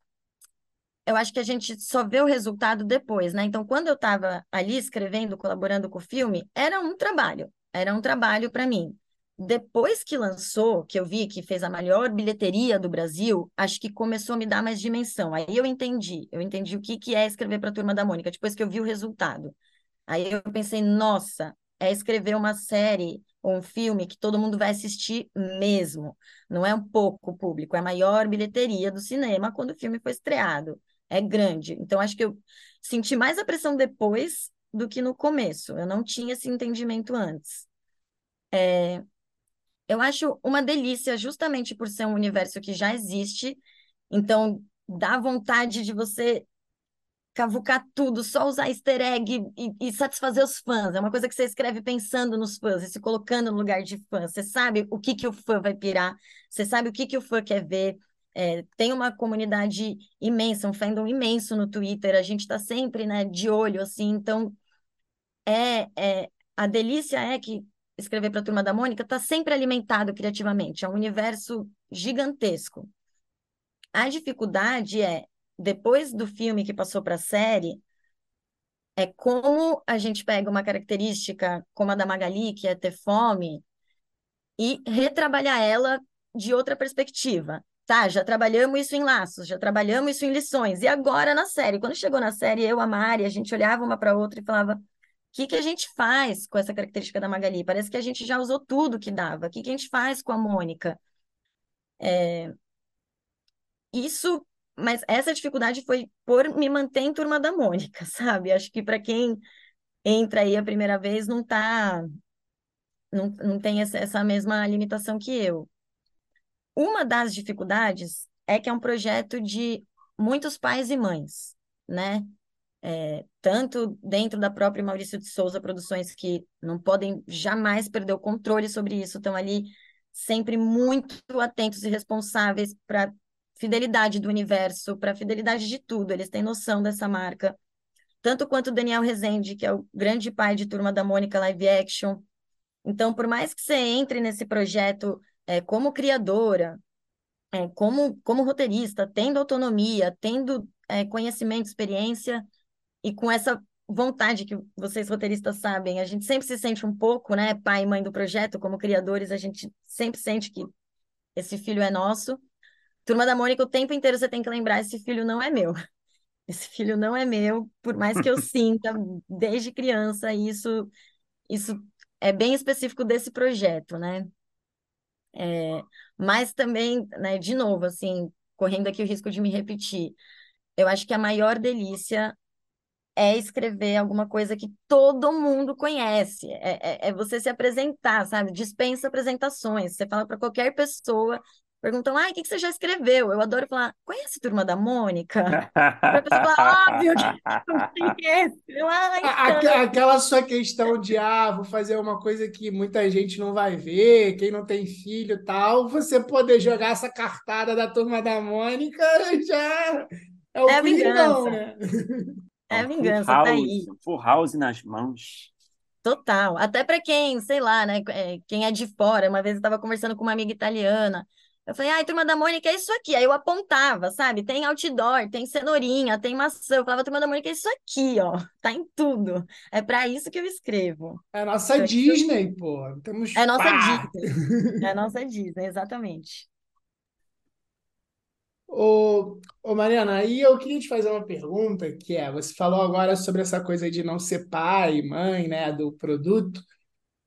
eu acho que a gente só vê o resultado depois, né? Então, quando eu estava ali escrevendo, colaborando com o filme, era um trabalho, era um trabalho para mim. Depois que lançou, que eu vi que fez a maior bilheteria do Brasil, acho que começou a me dar mais dimensão. Aí eu entendi, eu entendi o que, que é escrever para a Turma da Mônica, depois que eu vi o resultado. Aí eu pensei, nossa, é escrever uma série ou um filme que todo mundo vai assistir mesmo. Não é um pouco público, é a maior bilheteria do cinema quando o filme foi estreado é grande. Então, acho que eu senti mais a pressão depois do que no começo. Eu não tinha esse entendimento antes. É, eu acho uma delícia, justamente por ser um universo que já existe, então dá vontade de você cavucar tudo, só usar easter egg e, e, satisfazer os fãs. É uma coisa que você escreve pensando nos fãs e se colocando no lugar de fã. Você sabe o que, que o fã vai pirar, você sabe o que, que o fã quer ver, é, tem uma comunidade imensa, um fandom imenso no Twitter, a gente está sempre né, de olho, assim, então é, é a delícia é que escrever para a Turma da Mônica está sempre alimentado criativamente, é um universo gigantesco. A dificuldade é, depois do filme que passou para a série, é como a gente pega uma característica como a da Magali, que é ter fome, e retrabalhar ela de outra perspectiva. Tá, já trabalhamos isso em laços, já trabalhamos isso em lições. E agora na série, quando chegou na série, eu, a Mari, a gente olhava uma para outra e falava: o que, que a gente faz com essa característica da Magali? Parece que a gente já usou tudo que dava. O que, que a gente faz com a Mônica? É... Isso mas essa dificuldade foi por me manter em turma da Mônica, sabe? Acho que para quem entra aí a primeira vez não tá não, não tem essa, essa mesma limitação que eu. Uma das dificuldades é que é um projeto de muitos pais e mães, né? É, tanto dentro da própria Maurício de Souza Produções, que não podem jamais perder o controle sobre isso, estão ali sempre muito atentos e responsáveis para fidelidade do universo, para fidelidade de tudo. Eles têm noção dessa marca. Tanto quanto o Daniel Rezende, que é o grande pai de Turma da Mônica Live Action. Então, por mais que você entre nesse projeto é, como criadora, é, como, como roteirista, tendo autonomia, tendo é, conhecimento, experiência, e com essa vontade que vocês roteiristas sabem, a gente sempre se sente um pouco, né, pai e mãe do projeto, como criadores, a gente sempre sente que esse filho é nosso. Turma da Mônica, o tempo inteiro você tem que lembrar, esse filho não é meu. Esse filho não é meu, por mais que eu sinta desde criança, isso isso é bem específico desse projeto, né? É, mas também, né, de novo, assim, correndo aqui o risco de me repetir, eu acho que a maior delícia é escrever alguma coisa que todo mundo conhece, é, é, é você se apresentar, sabe? Dispensa apresentações, você fala para qualquer pessoa, perguntam, ah, o que, que você já escreveu? Eu adoro falar, conhece Turma da Mônica? a pessoa fala, óbvio que. Eu, ah, então. Aquela sua questão de, ah, vou fazer uma coisa que muita gente não vai ver, quem não tem filho tal, você poder jogar essa cartada da Turma da Mônica já é o é vingança. né? É a vingança, full tá aí. Full house nas mãos. Total. Até para quem, sei lá, né? É, quem é de fora. Uma vez eu estava conversando com uma amiga italiana. Eu falei, ai, turma da Mônica é isso aqui. Aí eu apontava, sabe? Tem outdoor, tem cenourinha, tem maçã. Eu falava, turma da Mônica é isso aqui, ó. Tá em tudo. É para isso que eu escrevo. É a nossa então, Disney, pô. Temos... É a nossa Pá! Disney. É a nossa Disney, exatamente. Ô, ô Mariana, aí eu queria te fazer uma pergunta, que é, você falou agora sobre essa coisa de não ser pai, mãe, né, do produto,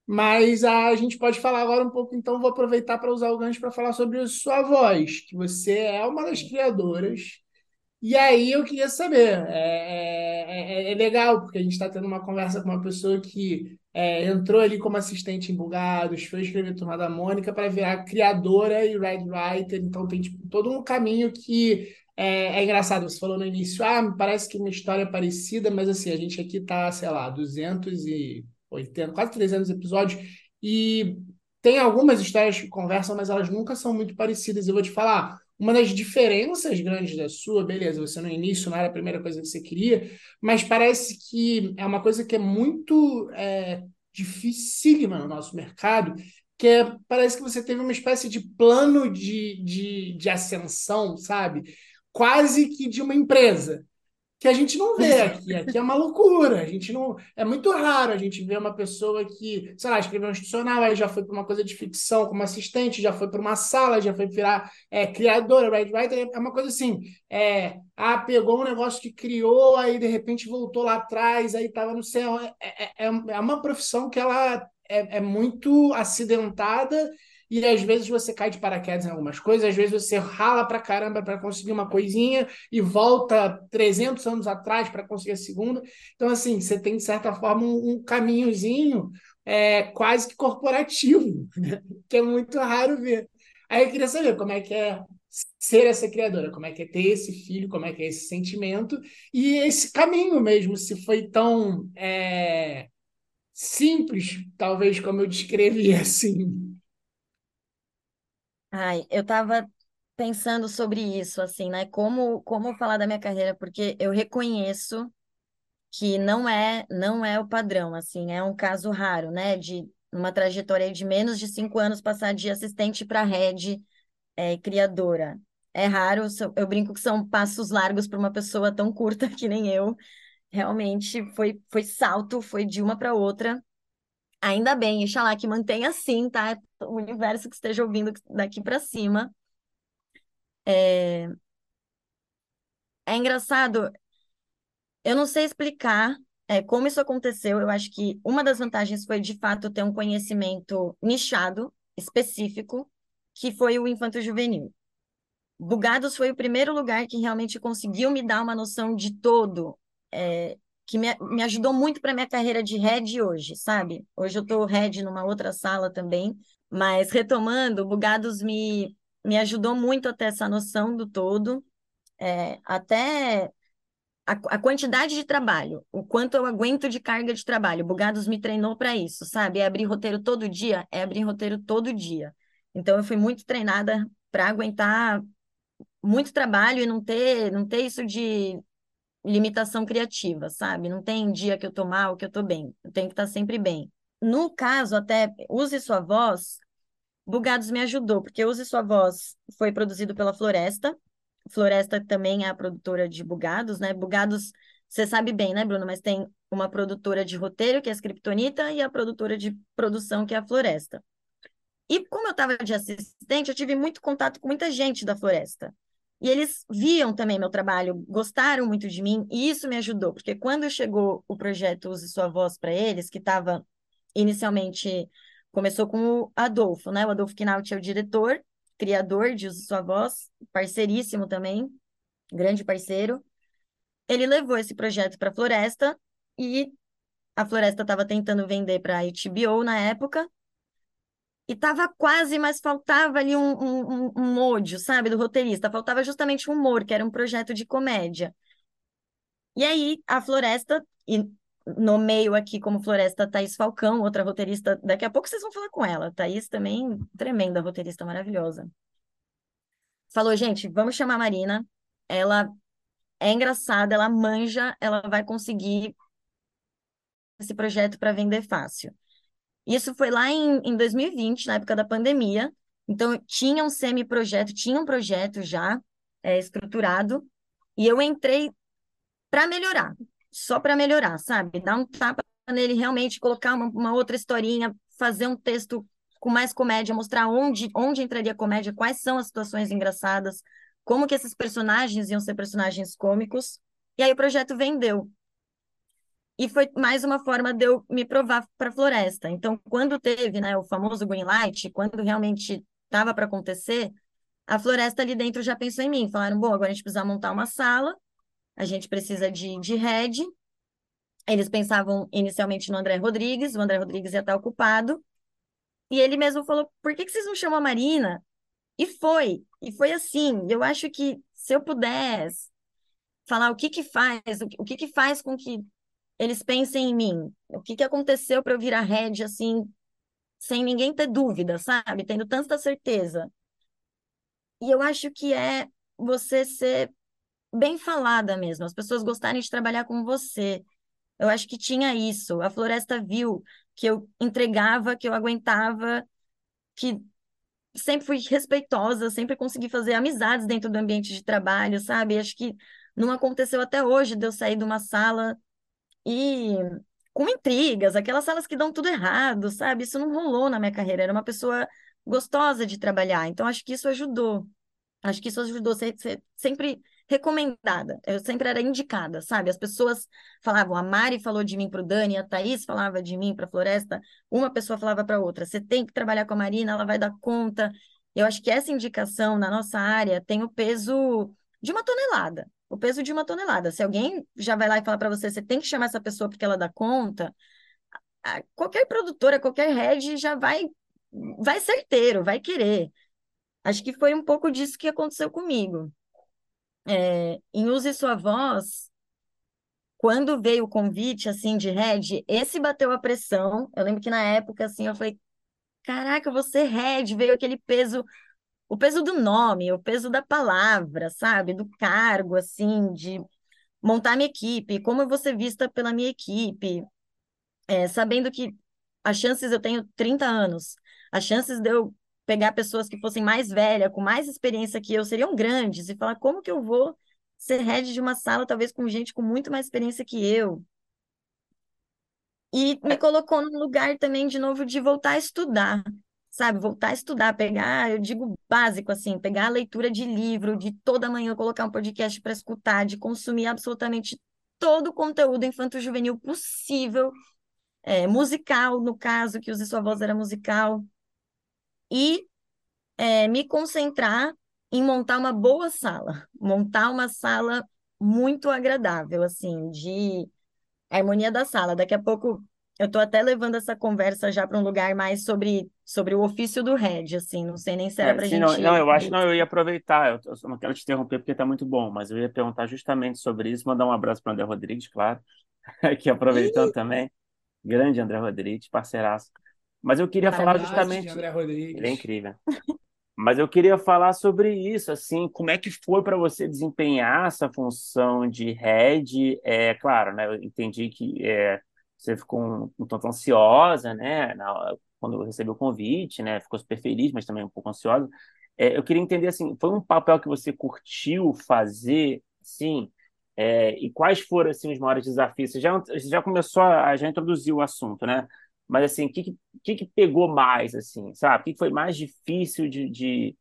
mas a gente pode falar agora um pouco, então vou aproveitar para usar o gancho para falar sobre sua voz, que você é uma das criadoras e aí eu queria saber, é, é, é, é legal, porque a gente está tendo uma conversa com uma pessoa que é, entrou ali como assistente em Bugados, foi escrever Turma da Mônica para virar criadora e write writer, então tem tipo, todo um caminho que é, é, engraçado. Você falou no início, ah, parece que uma história é parecida, mas assim, a gente aqui está sei lá, 280, quase 300 episódios, e tem algumas histórias que conversam, mas elas nunca são muito parecidas. Eu vou te falar, uma das diferenças grandes da sua, beleza, você no início não era a primeira coisa que você queria, mas parece que é uma coisa que é muito é, dificílima no nosso mercado, que é, parece que você teve uma espécie de plano de, de, de ascensão, sabe? Quase que de uma empresa que a gente não vê aqui. Aqui é uma loucura. A gente não. É muito raro a gente ver uma pessoa que, sei lá, escreveu um institucional, aí já foi para uma coisa de ficção como assistente, já foi para uma sala, já foi virar é, criadora, right writer. É uma coisa assim. É, ah, pegou um negócio que criou, aí de repente voltou lá atrás, aí estava no céu. É, é, é, é uma profissão que ela é, é muito acidentada e às vezes você cai de paraquedas em algumas coisas, às vezes você rala pra caramba para conseguir uma coisinha e volta 300 anos atrás para conseguir a segunda. Então, assim, você tem, de certa forma, um, um caminhozinho é, quase que corporativo, né? que é muito raro ver. Aí eu queria saber como é que é ser essa criadora, como é que é ter esse filho, como é que é esse sentimento e esse caminho mesmo, se foi tão é, simples, talvez como eu descrevi assim. Ai, eu estava pensando sobre isso, assim, né? Como, como falar da minha carreira, porque eu reconheço que não é, não é o padrão, assim, é um caso raro, né? De uma trajetória de menos de cinco anos passar de assistente para head é, criadora. É raro, eu brinco que são passos largos para uma pessoa tão curta que nem eu. Realmente foi, foi salto, foi de uma para outra. Ainda bem, Inxalá, que mantenha assim, tá? O universo que esteja ouvindo daqui para cima. É... é engraçado, eu não sei explicar é, como isso aconteceu. Eu acho que uma das vantagens foi, de fato, ter um conhecimento nichado, específico, que foi o infanto juvenil. Bugados foi o primeiro lugar que realmente conseguiu me dar uma noção de todo, é, que me, me ajudou muito para minha carreira de head hoje, sabe? Hoje eu estou head numa outra sala também, mas retomando, Bugados me, me ajudou muito a ter essa noção do todo, é, até a, a, quantidade de trabalho, o quanto eu aguento de carga de trabalho. Bugados me treinou para isso, sabe? É abrir roteiro todo dia, é abrir roteiro todo dia. Então eu fui muito treinada para aguentar muito trabalho e não ter, não ter isso de limitação criativa, sabe? Não tem dia que eu tô mal, que eu tô bem. Eu tenho que estar sempre bem. No caso, até Use Sua Voz, Bugados me ajudou, porque Use Sua Voz foi produzido pela Floresta. Floresta também é a produtora de Bugados, né? Bugados, você sabe bem, né, Bruno? Mas tem uma produtora de roteiro, que é a Scriptonita, e a produtora de produção, que é a Floresta. E como eu estava de assistente, eu tive muito contato com muita gente da Floresta. E eles viam também meu trabalho, gostaram muito de mim, e isso me ajudou, porque quando chegou o projeto Use Sua Voz para eles, que estava inicialmente, começou com o Adolfo, né? O Adolfo Knaut é o diretor, criador de Use Sua Voz, parceiríssimo também, grande parceiro. Ele levou esse projeto para a Floresta e a Floresta estava tentando vender para a HBO na época, e estava quase, mas faltava ali um, um, um mojo, sabe, do roteirista. Faltava justamente o humor, que era um projeto de comédia. E aí, a Floresta, e no meio aqui como Floresta, Thaís Falcão, outra roteirista, daqui a pouco vocês vão falar com ela. Thaís também, tremenda roteirista, maravilhosa. Falou, gente, vamos chamar a Marina. Ela é engraçada, ela manja, ela vai conseguir esse projeto para vender fácil. Isso foi lá em, em 2020, na época da pandemia. Então, tinha um semi-projeto, tinha um projeto já é, estruturado, e eu entrei para melhorar, só para melhorar, sabe? Dar um tapa nele, realmente colocar uma, uma, outra historinha, fazer um texto com mais comédia, mostrar onde, onde entraria comédia, quais são as situações engraçadas, como que esses personagens iam ser personagens cômicos. E aí o projeto vendeu. E foi mais uma forma de eu me provar para a floresta. Então, quando teve né, o famoso green light, quando realmente estava para acontecer, a floresta ali dentro já pensou em mim. Falaram, bom, agora a gente precisa montar uma sala, a gente precisa de, de head. Eles pensavam inicialmente no André Rodrigues, o André Rodrigues ia estar ocupado. E ele mesmo falou, por que, que vocês não chamam a Marina? E foi, e foi assim. Eu acho que se eu pudesse falar o que que faz, o que que faz com que eles pensem em mim. O que, que aconteceu para eu virar head assim, sem ninguém ter dúvida, sabe? Tendo tanta certeza. E eu acho que é você ser bem falada mesmo, as pessoas gostarem de trabalhar com você. Eu acho que tinha isso. A floresta viu que eu entregava, que eu aguentava, que sempre fui respeitosa, sempre consegui fazer amizades dentro do ambiente de trabalho, sabe? Acho que não aconteceu até hoje de eu sair de uma sala e com intrigas, aquelas salas que dão tudo errado, sabe? Isso não rolou na minha carreira. Era uma pessoa gostosa de trabalhar, então acho que isso ajudou. Acho que isso ajudou ser, ser sempre recomendada. Eu sempre era indicada, sabe? As pessoas falavam, a Mari falou de mim para o Dani, a Thaís falava de mim para a Floresta, uma pessoa falava para outra, você tem que trabalhar com a Marina, ela vai dar conta. Eu acho que essa indicação na nossa área tem o peso de uma tonelada o peso de uma tonelada. Se alguém já vai lá e fala para você, você tem que chamar essa pessoa porque ela dá conta, qualquer produtora, qualquer head já vai, vai certeiro, vai querer. Acho que foi um pouco disso que aconteceu comigo. É, em Use Sua Voz, quando veio o convite, assim, de head, esse bateu a pressão. Eu lembro que na época, assim, eu falei, caraca, você head, veio aquele peso o peso do nome, o peso da palavra, sabe? Do cargo, assim, de montar minha equipe, como eu vou ser vista pela minha equipe, é, sabendo que as chances, eu tenho 30 anos, as chances de eu pegar pessoas que fossem mais velhas, com mais experiência que eu, seriam grandes, e falar como que eu vou ser head de uma sala, talvez com gente com muito mais experiência que eu. E me colocou num lugar também, de novo, de voltar a estudar sabe, voltar a estudar, pegar, eu digo básico assim, pegar a leitura de livro, de toda manhã colocar um podcast para escutar, de consumir absolutamente todo o conteúdo infanto-juvenil possível, é, musical, no caso, que use sua voz era musical, e é, me concentrar em montar uma boa sala, montar uma sala muito agradável, assim, de harmonia da sala. Daqui a pouco eu estou até levando essa conversa já para um lugar mais sobre, sobre o ofício do head, assim, não sei nem se era É, para a sim, não, gente. não, eu acho, não, eu ia aproveitar, eu, eu não quero te interromper porque está muito bom, mas eu ia perguntar justamente sobre isso, mandar um abraço para o André Rodrigues, claro, aqui aproveitando também, grande André Rodrigues, parceiraço. Mas eu queria falar. Saudades de justamente, André ele é Rodrigues. incrível. Mas eu queria falar sobre isso, assim, como é que foi para você desempenhar essa função de head? É claro, né? Eu entendi que é, você ficou um, um tanto ansiosa, né? na- quando recebeu o convite, né? Ficou super feliz, mas também um pouco ansiosa. É, eu queria entender assim, foi um papel que você curtiu fazer, sim? É, e quais foram assim os maiores desafios? Você já, você já começou a, já introduziu o assunto, né? Mas assim, o que, que, que pegou mais, assim, sabe? O que que foi mais difícil de, de,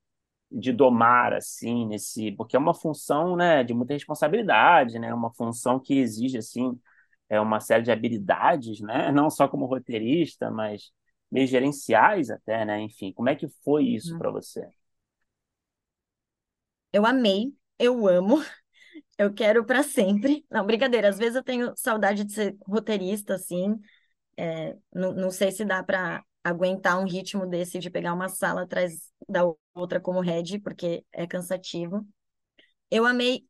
de domar, assim, nesse... Porque é uma função, né, de muita responsabilidade, né? Uma função que exige, assim, é uma série de habilidades, né? Não só como roteirista, mas meio gerenciais até, né? Enfim, como é que foi isso para você? Eu amei, eu amo, eu quero para sempre. Não, brincadeira, às vezes eu tenho saudade de ser roteirista, assim, É, não, não sei se dá para aguentar um ritmo desse de pegar uma sala atrás da outra como head, porque é cansativo. Eu amei,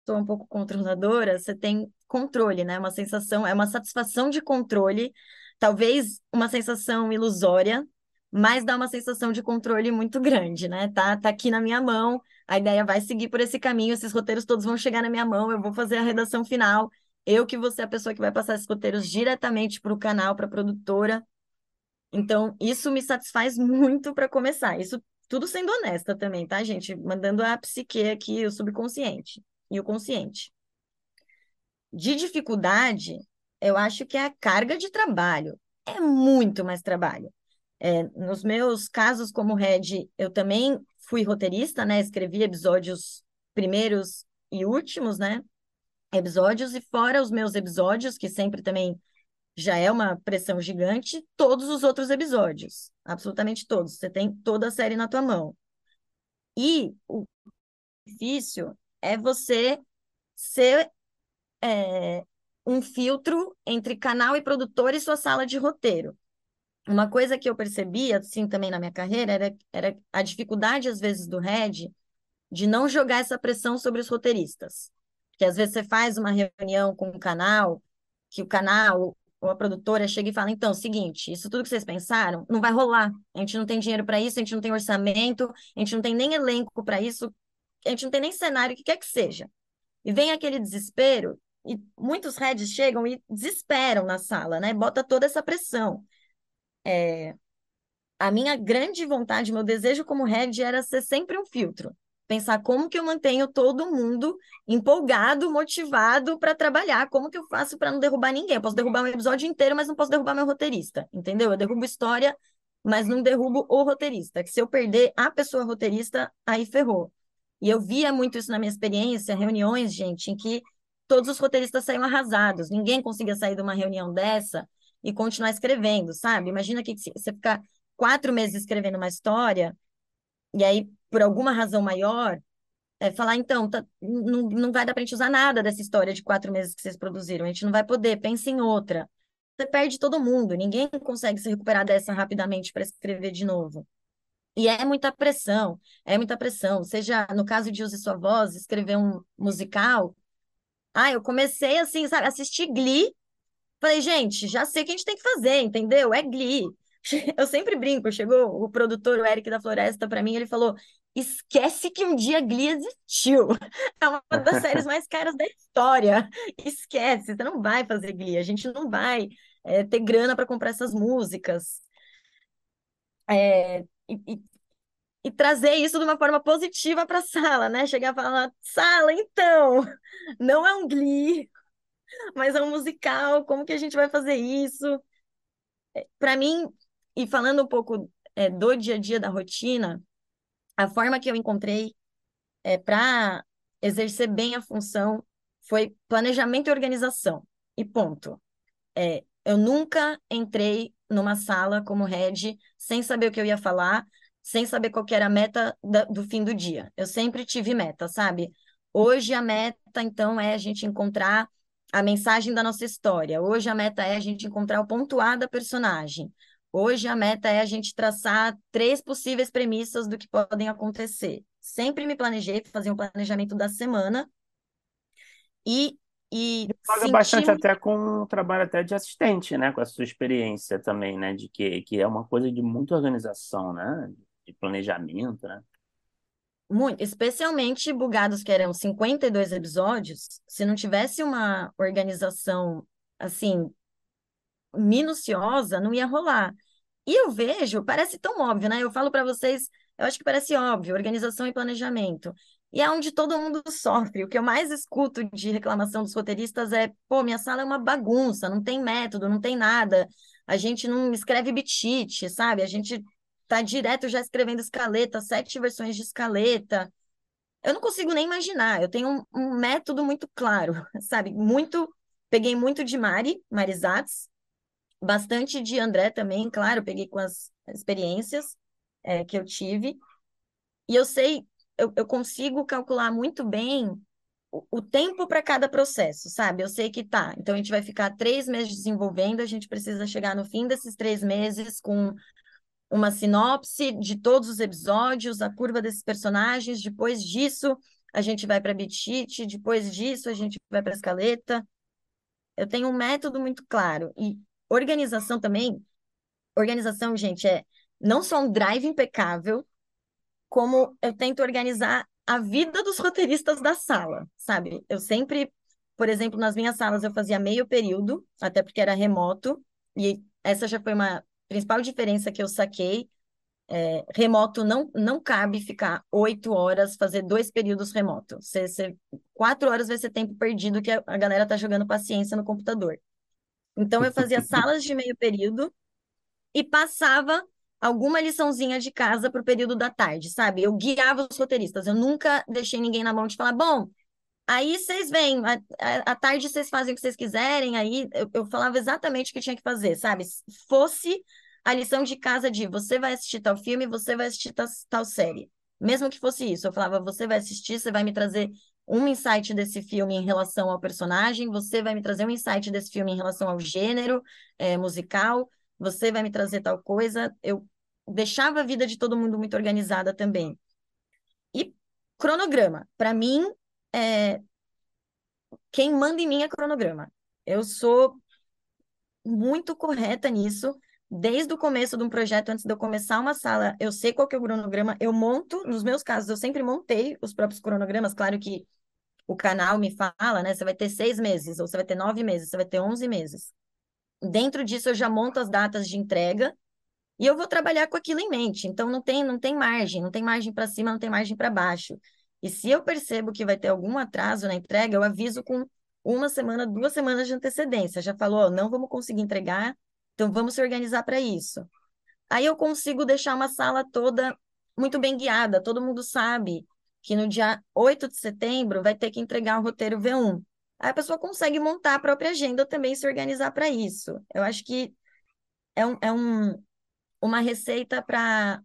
estou um pouco controladora, você tem controle, né? Uma sensação, é uma satisfação de controle, talvez uma sensação ilusória, mas dá uma sensação de controle muito grande, né? Tá, tá aqui na minha mão, a ideia vai seguir por esse caminho, esses roteiros todos vão chegar na minha mão, eu vou fazer a redação final. Eu que vou ser a pessoa que vai passar esses roteiros diretamente para o canal, para a produtora. Então, isso me satisfaz muito para começar. Isso tudo sendo honesta também, tá, gente? Mandando a psique aqui, o subconsciente e o consciente. De dificuldade, eu acho que é a carga de trabalho. É muito mais trabalho. É, nos meus casos como head, eu também fui roteirista, né? Escrevi episódios primeiros e últimos, né? Episódios, e fora os meus episódios, que sempre também já é uma pressão gigante, todos os outros episódios. Absolutamente todos. Você tem toda a série na tua mão. E o difícil é você ser é, um filtro entre canal e produtor e sua sala de roteiro. Uma coisa que eu percebi, assim, também na minha carreira, era, era a dificuldade, às vezes, do Red de não jogar essa pressão sobre os roteiristas. Porque, às vezes, você faz uma reunião com um canal, que o canal ou a produtora chega e fala, então, seguinte, isso tudo que vocês pensaram, não vai rolar. A gente não tem dinheiro para isso, a gente não tem orçamento, a gente não tem nem elenco para isso, a gente não tem nem cenário, o que quer que seja. E vem aquele desespero, e muitos heads chegam e desesperam na sala, né? Bota toda essa pressão. É, a minha grande vontade, meu desejo como head era ser sempre um filtro. Pensar como que eu mantenho todo mundo empolgado, motivado para trabalhar, como que eu faço para não derrubar ninguém. Eu posso derrubar um episódio inteiro, mas não posso derrubar meu roteirista, entendeu? Eu derrubo história, mas não derrubo o roteirista. Que se eu perder a pessoa roteirista, aí ferrou. E eu via muito isso na minha experiência, reuniões, gente, em que todos os roteiristas saíam arrasados. Ninguém conseguia sair de uma reunião dessa e continuar escrevendo, sabe? Imagina que você ficar quatro meses escrevendo uma história, e aí, por alguma razão maior, é, falar, então, tá, não, não vai dar para a gente usar nada dessa história de quatro meses que vocês produziram, a gente não vai poder, pense em outra. Você perde todo mundo, ninguém consegue se recuperar dessa rapidamente para escrever de novo. E é muita pressão, é muita pressão. Seja, no caso de Use Sua Voz, escrever um musical. Ah, eu comecei assim, sabe, assistir Glee. Falei, gente, já sei o que a gente tem que fazer, entendeu? É Glee. Eu sempre brinco, chegou o produtor, o Eric da Floresta, para mim, ele falou: esquece que um dia Glee existiu. É uma das séries mais caras da história. Esquece, você não vai fazer Glee, a gente não vai é, ter grana para comprar essas músicas. É, e, e, e trazer isso de uma forma positiva para a sala, né? Chegar e falar: sala, então, não é um Glee, mas é um musical, como que a gente vai fazer isso? Para mim, e falando um pouco é, do dia a dia da rotina, a forma que eu encontrei é, para exercer bem a função foi planejamento e organização. E ponto. É, eu nunca entrei numa sala como head sem saber o que eu ia falar, sem saber qual era a meta da, do fim do dia. Eu sempre tive meta, sabe? Hoje a meta, então, é a gente encontrar a mensagem da nossa história. Hoje a meta é a gente encontrar o ponto A da personagem. Hoje a meta é a gente traçar três possíveis premissas do que podem acontecer. Sempre me planejei fazer um planejamento da semana e e paga bastante até com um trabalho até de assistente, né? Com a sua experiência também, né? De que, que é uma coisa de muita organização, né? De planejamento, né? Muito, especialmente Bugados, que eram 52 episódios, se não tivesse uma organização, assim, minuciosa, não ia rolar. E eu vejo, parece tão óbvio, né? Eu falo para vocês, eu acho que parece óbvio, organização e planejamento. E é onde todo mundo sofre. O que eu mais escuto de reclamação dos roteiristas é: pô, minha sala é uma bagunça, não tem método, não tem nada. A gente não escreve bitite, sabe? A gente tá direto já escrevendo escaleta, sete versões de escaleta. Eu não consigo nem imaginar. Eu tenho um, um método muito claro, sabe? Muito. Peguei muito de Mari, Marisatz, bastante de André também, claro, peguei com as experiências é, que eu tive. E eu sei eu, eu consigo calcular muito bem o, o tempo para cada processo, sabe? Eu sei que tá. Então a gente vai ficar três meses desenvolvendo, a gente precisa chegar no fim desses três meses com uma sinopse de todos os episódios, a curva desses personagens. Depois disso, a gente vai para sheet, depois disso, a gente vai para escaleta. Eu tenho um método muito claro. E organização também. Organização, gente, é não só um drive impecável, como eu tento organizar a vida dos roteiristas da sala, sabe? Eu sempre, por exemplo, nas minhas salas eu fazia meio período, até porque era remoto, e essa já foi uma principal diferença que eu saquei. É, remoto não, não cabe ficar oito horas, fazer dois períodos remoto. Você, você, quatro horas vai ser tempo perdido que a, a galera tá jogando paciência no computador. Então eu fazia salas de meio período e passava alguma liçãozinha de casa para o período da tarde, sabe? Eu guiava os roteiristas, eu nunca deixei ninguém na mão de falar, bom, aí vocês vêm, à tarde vocês fazem o que vocês quiserem, aí eu, eu falava exatamente o que tinha que fazer, sabe? Fosse a lição de casa de você vai assistir tal filme, você vai assistir tal, tal série. Mesmo que fosse isso, eu falava, você vai assistir, você vai me trazer um insight desse filme em relação ao personagem, você vai me trazer um insight desse filme em relação ao gênero é, musical, você vai me trazer tal coisa. Eu deixava a vida de todo mundo muito organizada também. E cronograma, para mim, é... quem manda em mim é cronograma. Eu sou muito correta nisso. Desde o começo de um projeto, antes de eu começar uma sala, eu sei qual que é o cronograma, eu monto, nos meus casos, eu sempre montei os próprios cronogramas, claro que o canal me fala, né? Você vai ter seis meses, ou você vai ter nove meses, você vai ter onze meses. Dentro disso, eu já monto as datas de entrega e eu vou trabalhar com aquilo em mente. Então, não tem, não tem margem, não tem margem para cima, não tem margem para baixo. E se eu percebo que vai ter algum atraso na entrega, eu aviso com uma semana, duas semanas de antecedência. Já falou, não vamos conseguir entregar, então vamos se organizar para isso. Aí eu consigo deixar uma sala toda muito bem guiada, todo mundo sabe que no dia 8 de setembro vai ter que entregar o roteiro V1. Aí a pessoa consegue montar a própria agenda também se organizar para isso. Eu acho que é, um, é um, uma receita para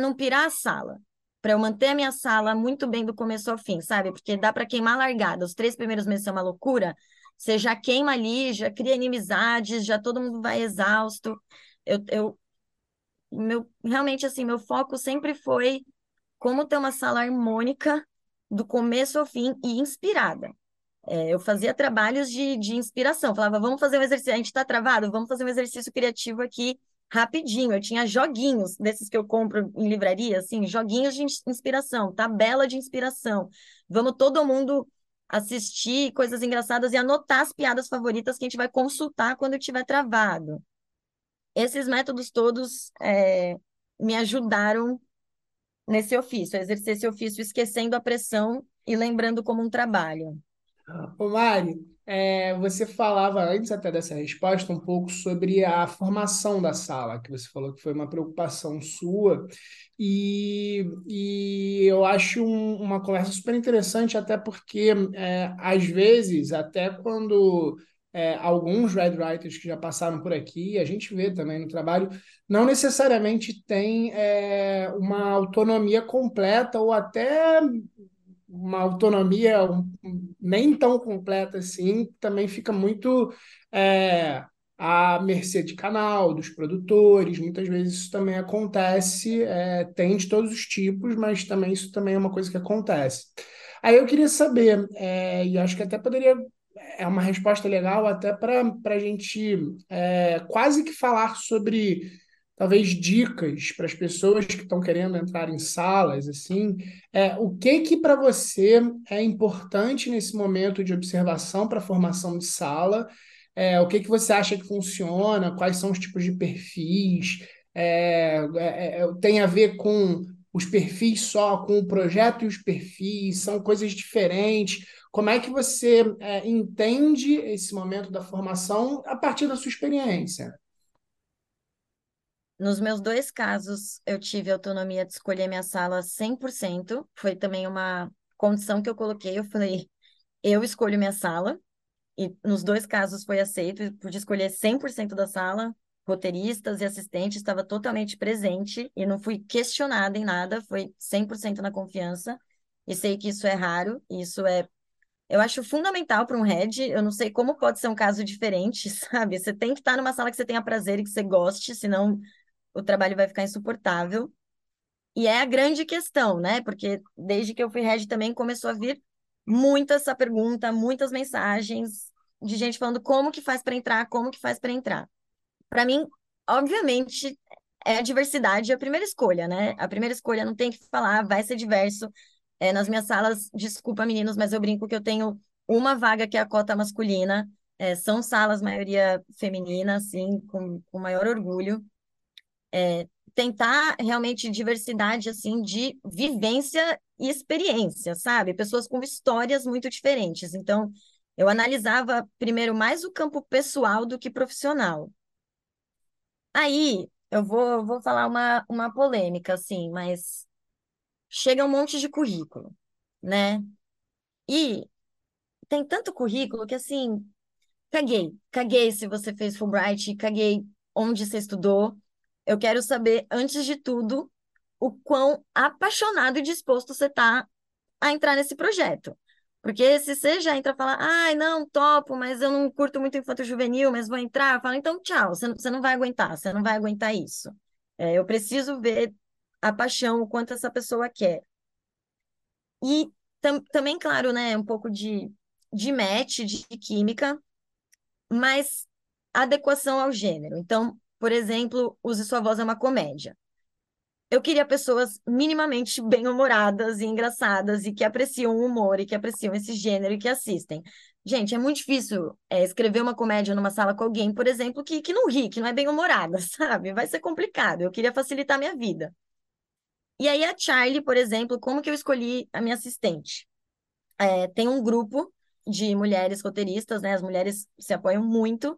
não pirar a sala, para eu manter a minha sala muito bem do começo ao fim, sabe? Porque dá para queimar largada. Os três primeiros meses são uma loucura. Você já queima ali, já cria inimizades, já todo mundo vai exausto. Eu, eu meu realmente assim, meu foco sempre foi como ter uma sala harmônica do começo ao fim e inspirada. É, eu fazia trabalhos de, de inspiração, falava, vamos fazer um exercício, a gente está travado, vamos fazer um exercício criativo aqui rapidinho. Eu tinha joguinhos desses que eu compro em livraria, assim, joguinhos de inspiração, tabela de inspiração. Vamos todo mundo assistir coisas engraçadas e anotar as piadas favoritas que a gente vai consultar quando estiver travado. Esses métodos todos é, me ajudaram nesse ofício, a exercer esse ofício esquecendo a pressão e lembrando como um trabalho. Ô Mari, é, você falava antes até dessa resposta um pouco sobre a formação da sala, que você falou que foi uma preocupação sua, e, e eu acho um, uma conversa super interessante, até porque, é, às vezes, até quando é, alguns red writers que já passaram por aqui, a gente vê também no trabalho, não necessariamente tem é, uma autonomia completa ou até uma autonomia nem tão completa assim, também fica muito é, à mercê de canal, dos produtores, muitas vezes isso também acontece, é, tem de todos os tipos, mas também isso também é uma coisa que acontece. Aí eu queria saber, é, e acho que até poderia é uma resposta legal até para a gente é, quase que falar sobre talvez dicas para as pessoas que estão querendo entrar em salas assim é, o que que para você é importante nesse momento de observação para formação de sala? É, o que que você acha que funciona? Quais são os tipos de perfis? É, é, é tem a ver com os perfis só com o projeto e os perfis? São coisas diferentes? Como é que você é, entende esse momento da formação a partir da sua experiência? Nos meus dois casos, eu tive autonomia de escolher minha sala 100%. Foi também uma condição que eu coloquei. Eu falei, eu escolho minha sala. E nos dois casos foi aceito. Pude escolher 100% da sala. Roteiristas e assistentes estava totalmente presente e não fui questionada em nada. Foi 100% na confiança. E sei que isso é raro. Isso é eu acho fundamental para um head. Eu não sei como pode ser um caso diferente, sabe? Você tem que estar numa sala que você tenha prazer e que você goste, senão o trabalho vai ficar insuportável. E é a grande questão, né? Porque desde que eu fui head também começou a vir muita essa pergunta, muitas mensagens de gente falando como que faz para entrar, como que faz para entrar. Para mim, obviamente, é a diversidade a primeira escolha, né? A primeira escolha não tem que falar, vai ser diverso. É, nas minhas salas, desculpa meninos, mas eu brinco que eu tenho uma vaga que é a cota masculina. É, são salas, maioria feminina, assim, com, com maior orgulho. É, tentar realmente diversidade, assim, de vivência e experiência, sabe? Pessoas com histórias muito diferentes. Então, eu analisava primeiro mais o campo pessoal do que profissional. Aí, eu vou, vou falar uma, uma polêmica, assim, mas chega um monte de currículo, né? E tem tanto currículo que assim, caguei, caguei se você fez Fulbright, caguei onde você estudou. Eu quero saber, antes de tudo, o quão apaixonado e disposto você está a entrar nesse projeto. Porque se você já entra e fala, ai, não, topo, mas eu não curto muito infanto juvenil, mas vou entrar, fala, então tchau, você não, vai aguentar, você não vai aguentar isso. É, eu preciso ver a paixão, o quanto essa pessoa quer. E tam, também, claro, né, um pouco de, de match, de química, mas adequação ao gênero. Então, por exemplo, Use Sua Voz é uma comédia. Eu queria pessoas minimamente bem-humoradas e engraçadas e que apreciam o humor e que apreciam esse gênero e que assistem. Gente, é muito difícil é, escrever uma comédia numa sala com alguém, por exemplo, que, que não ri, que não é bem-humorada, sabe? Vai ser complicado. Eu queria facilitar minha vida. E aí a Charlie, por exemplo, como que eu escolhi a minha assistente? É, tem um grupo de mulheres roteiristas, né? As mulheres se apoiam muito.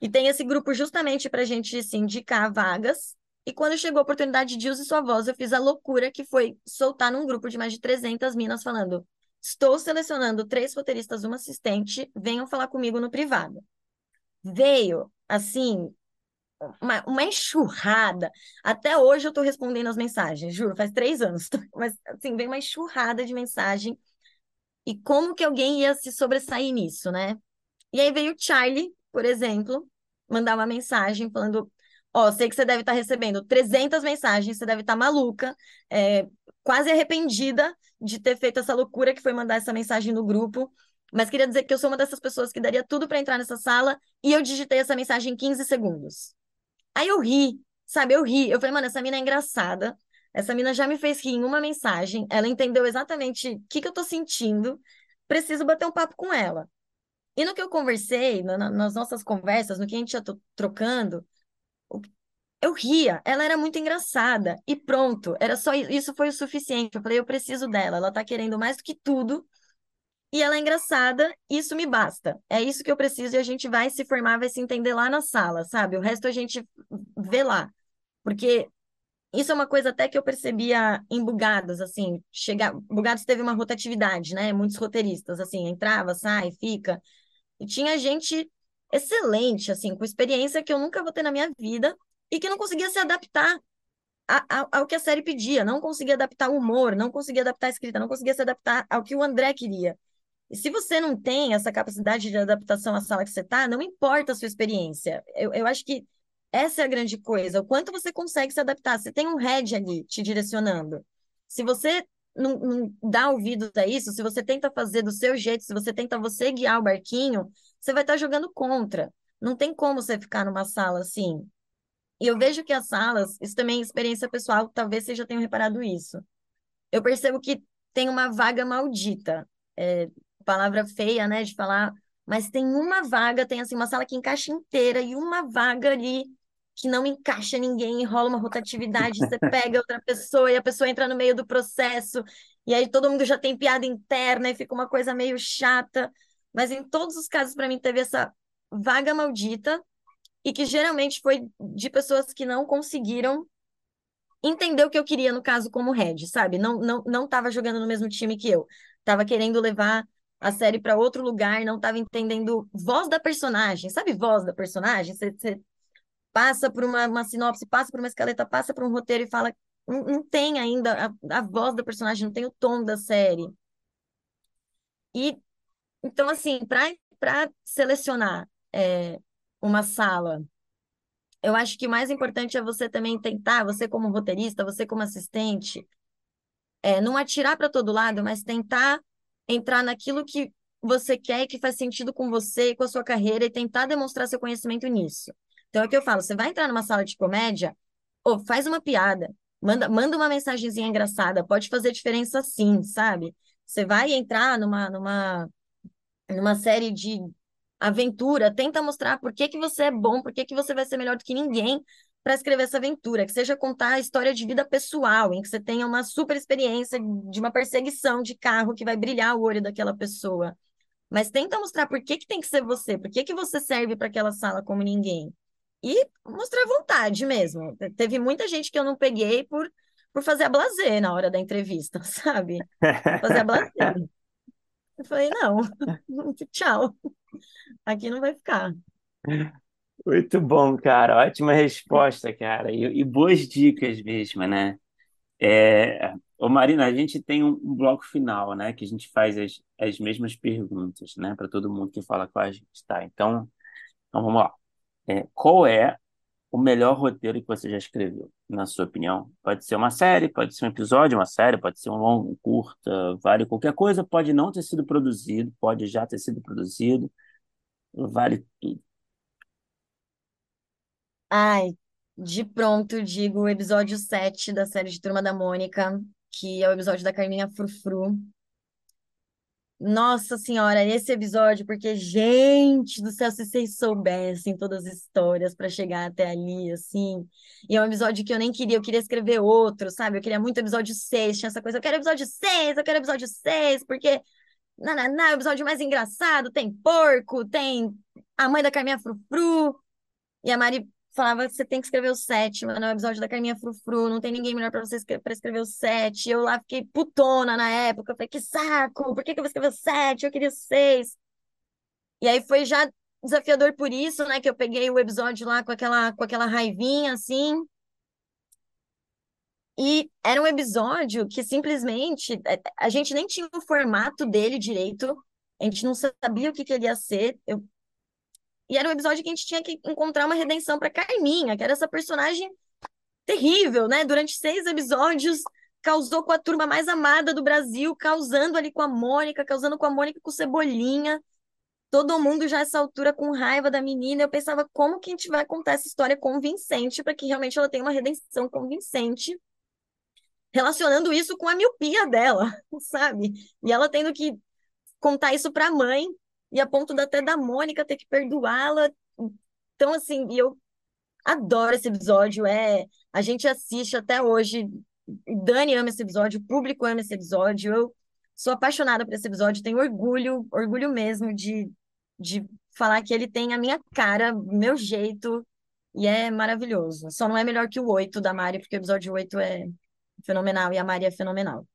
E tem esse grupo justamente para a gente se indicar vagas. E quando chegou a oportunidade de Use Sua Voz, eu fiz a loucura que foi soltar num grupo de mais de 300 minas falando: estou selecionando três roteiristas, uma assistente, venham falar comigo no privado. Veio, assim, uma, uma enxurrada. Até hoje eu estou respondendo as mensagens, juro, faz três anos. Mas, assim, vem uma enxurrada de mensagem. E como que alguém ia se sobressair nisso, né? E aí veio o Charlie, por exemplo, mandar uma mensagem falando: Ó, oh, sei que você deve estar tá recebendo 300 mensagens, você deve estar tá maluca, é, quase arrependida de ter feito essa loucura que foi mandar essa mensagem no grupo. Mas queria dizer que eu sou uma dessas pessoas que daria tudo para entrar nessa sala e eu digitei essa mensagem em 15 segundos. Aí eu ri, sabe? Eu ri. Eu falei, mano, essa mina é engraçada. Essa mina já me fez rir em uma mensagem. Ela entendeu exatamente o que, que eu tô sentindo. Preciso bater um papo com ela. E no que eu conversei, na, nas nossas conversas, no que a gente ia trocando, eu ria. Ela era muito engraçada. E pronto, era só isso foi o suficiente. Eu falei, eu preciso dela. Ela tá querendo mais do que tudo e ela é engraçada, isso me basta. É isso que eu preciso e a gente vai se formar, vai se entender lá na sala, sabe? O resto a gente vê lá. Porque isso é uma coisa até que eu percebia em Bugados, assim, chegar, Bugados teve uma rotatividade, né? Muitos roteiristas, assim, entrava, sai, fica. E tinha gente excelente, assim, com experiência que eu nunca vou ter na minha vida e que não conseguia se adaptar a, a, ao que a série pedia, não conseguia adaptar o humor, não conseguia adaptar a escrita, não conseguia se adaptar ao que o André queria. E se você não tem essa capacidade de adaptação à sala que você está, não importa a sua experiência. Eu, eu acho que essa é a grande coisa, o quanto você consegue se adaptar. Você tem um head ali te direcionando. Se você não, não dá ouvidos a isso, se você tenta fazer do seu jeito, se você tenta você guiar o barquinho, você vai estar jogando contra. Não tem como você ficar numa sala assim. E eu vejo que as salas, isso também é experiência pessoal, talvez vocês já tenham reparado isso. Eu percebo que tem uma vaga maldita. É, palavra feia, né, de falar, mas tem uma vaga, tem assim uma sala que encaixa inteira e uma vaga ali que não encaixa ninguém, rola uma rotatividade, você pega outra pessoa e a pessoa entra no meio do processo, e aí todo mundo já tem piada interna e fica uma coisa meio chata. Mas em todos os casos, para mim, teve essa vaga maldita, e que geralmente foi de pessoas que não conseguiram entender o que eu queria, no caso, como head, sabe? Não, não, não estava jogando no mesmo time que eu. Tava querendo levar a série para outro lugar, não estava entendendo voz da personagem. Sabe voz da personagem? Você passa por uma, uma sinopse, passa por uma escaleta, passa por um roteiro e fala. Não, não tem ainda a, a voz da personagem, não tem o tom da série. E então, assim, para selecionar é, uma sala, eu acho que o mais importante é você também tentar, você como roteirista, você como assistente, é, não atirar para todo lado, mas tentar entrar naquilo que você quer e que faz sentido com você e com a sua carreira e tentar demonstrar seu conhecimento nisso. Então é o que eu falo, você vai entrar numa sala de comédia, ou faz uma piada, manda, manda uma mensagenzinha engraçada, pode fazer diferença sim, sabe? Você vai entrar numa, numa, numa série de aventura, tenta mostrar por que, que você é bom, por que, que você vai ser melhor do que ninguém para escrever essa aventura, que seja contar a história de vida pessoal, em que você tenha uma super experiência de uma perseguição de carro que vai brilhar o olho daquela pessoa. Mas tenta mostrar por que, que tem que ser você, por que, que você serve para aquela sala como ninguém. E mostrar vontade mesmo. Teve muita gente que eu não peguei por, por fazer a blazer na hora da entrevista, sabe? Fazer a blazer. Eu falei, não, tchau. Aqui não vai ficar. Muito bom, cara. Ótima resposta, cara. E, e boas dicas mesmo, né? É... Ô, Marina, a gente tem um, um bloco final, né? Que a gente faz as, as mesmas perguntas, né? Para todo mundo que fala com a gente, tá? Então, então vamos lá. É, qual é o melhor roteiro que você já escreveu, na sua opinião? Pode ser uma série, pode ser um episódio, uma série, pode ser um longo, um curta, vale qualquer coisa, pode não ter sido produzido, pode já ter sido produzido, vale tudo. Ai, de pronto digo o episódio 7 da série de Turma da Mônica, que é o episódio da Carminha Frufru. Nossa Senhora, esse episódio, porque, gente do céu, se vocês soubessem todas as histórias para chegar até ali, assim. E é um episódio que eu nem queria, eu queria escrever outro, sabe? Eu queria muito episódio 6, tinha essa coisa, eu quero episódio 6, eu quero episódio 6, porque. Não, é o episódio mais engraçado, tem porco, tem a mãe da Carminha Frufru. E a Mari falava que você tem que escrever o sétimo, no episódio da Carminha Frufru, não tem ninguém melhor para você para escrever o sete. Eu lá fiquei putona na época, eu falei, que saco, por que, que eu vou escrever o sete? Eu queria o seis. E aí foi já desafiador por isso, né, que eu peguei o episódio lá com aquela, com aquela raivinha, assim. E era um episódio que simplesmente é, a gente nem tinha o formato dele direito, a gente não sabia o que, que ele ia ser. Eu e era um episódio que a gente tinha que encontrar uma redenção para Carminha, que era essa personagem terrível, né? Durante seis episódios, causou com a turma mais amada do Brasil, causando ali com a Mônica, causando com a Mônica com Cebolinha. Todo mundo já essa altura com raiva da menina. Eu pensava, como que a gente vai contar essa história convincente para que realmente ela tenha uma redenção convincente? Relacionando isso com a miopia dela, sabe? E ela tendo que contar isso para a mãe, e a ponto até da Mônica ter que perdoá-la. Então, assim, eu adoro esse episódio. É, a gente assiste até hoje. Dani ama esse episódio, o público ama esse episódio. Eu sou apaixonada por esse episódio, tenho orgulho, orgulho mesmo de, de falar que ele tem a minha cara, meu jeito, e é maravilhoso. Só não é melhor que o 8 da Mari, porque o episódio 8 é fenomenal e a Mari é fenomenal.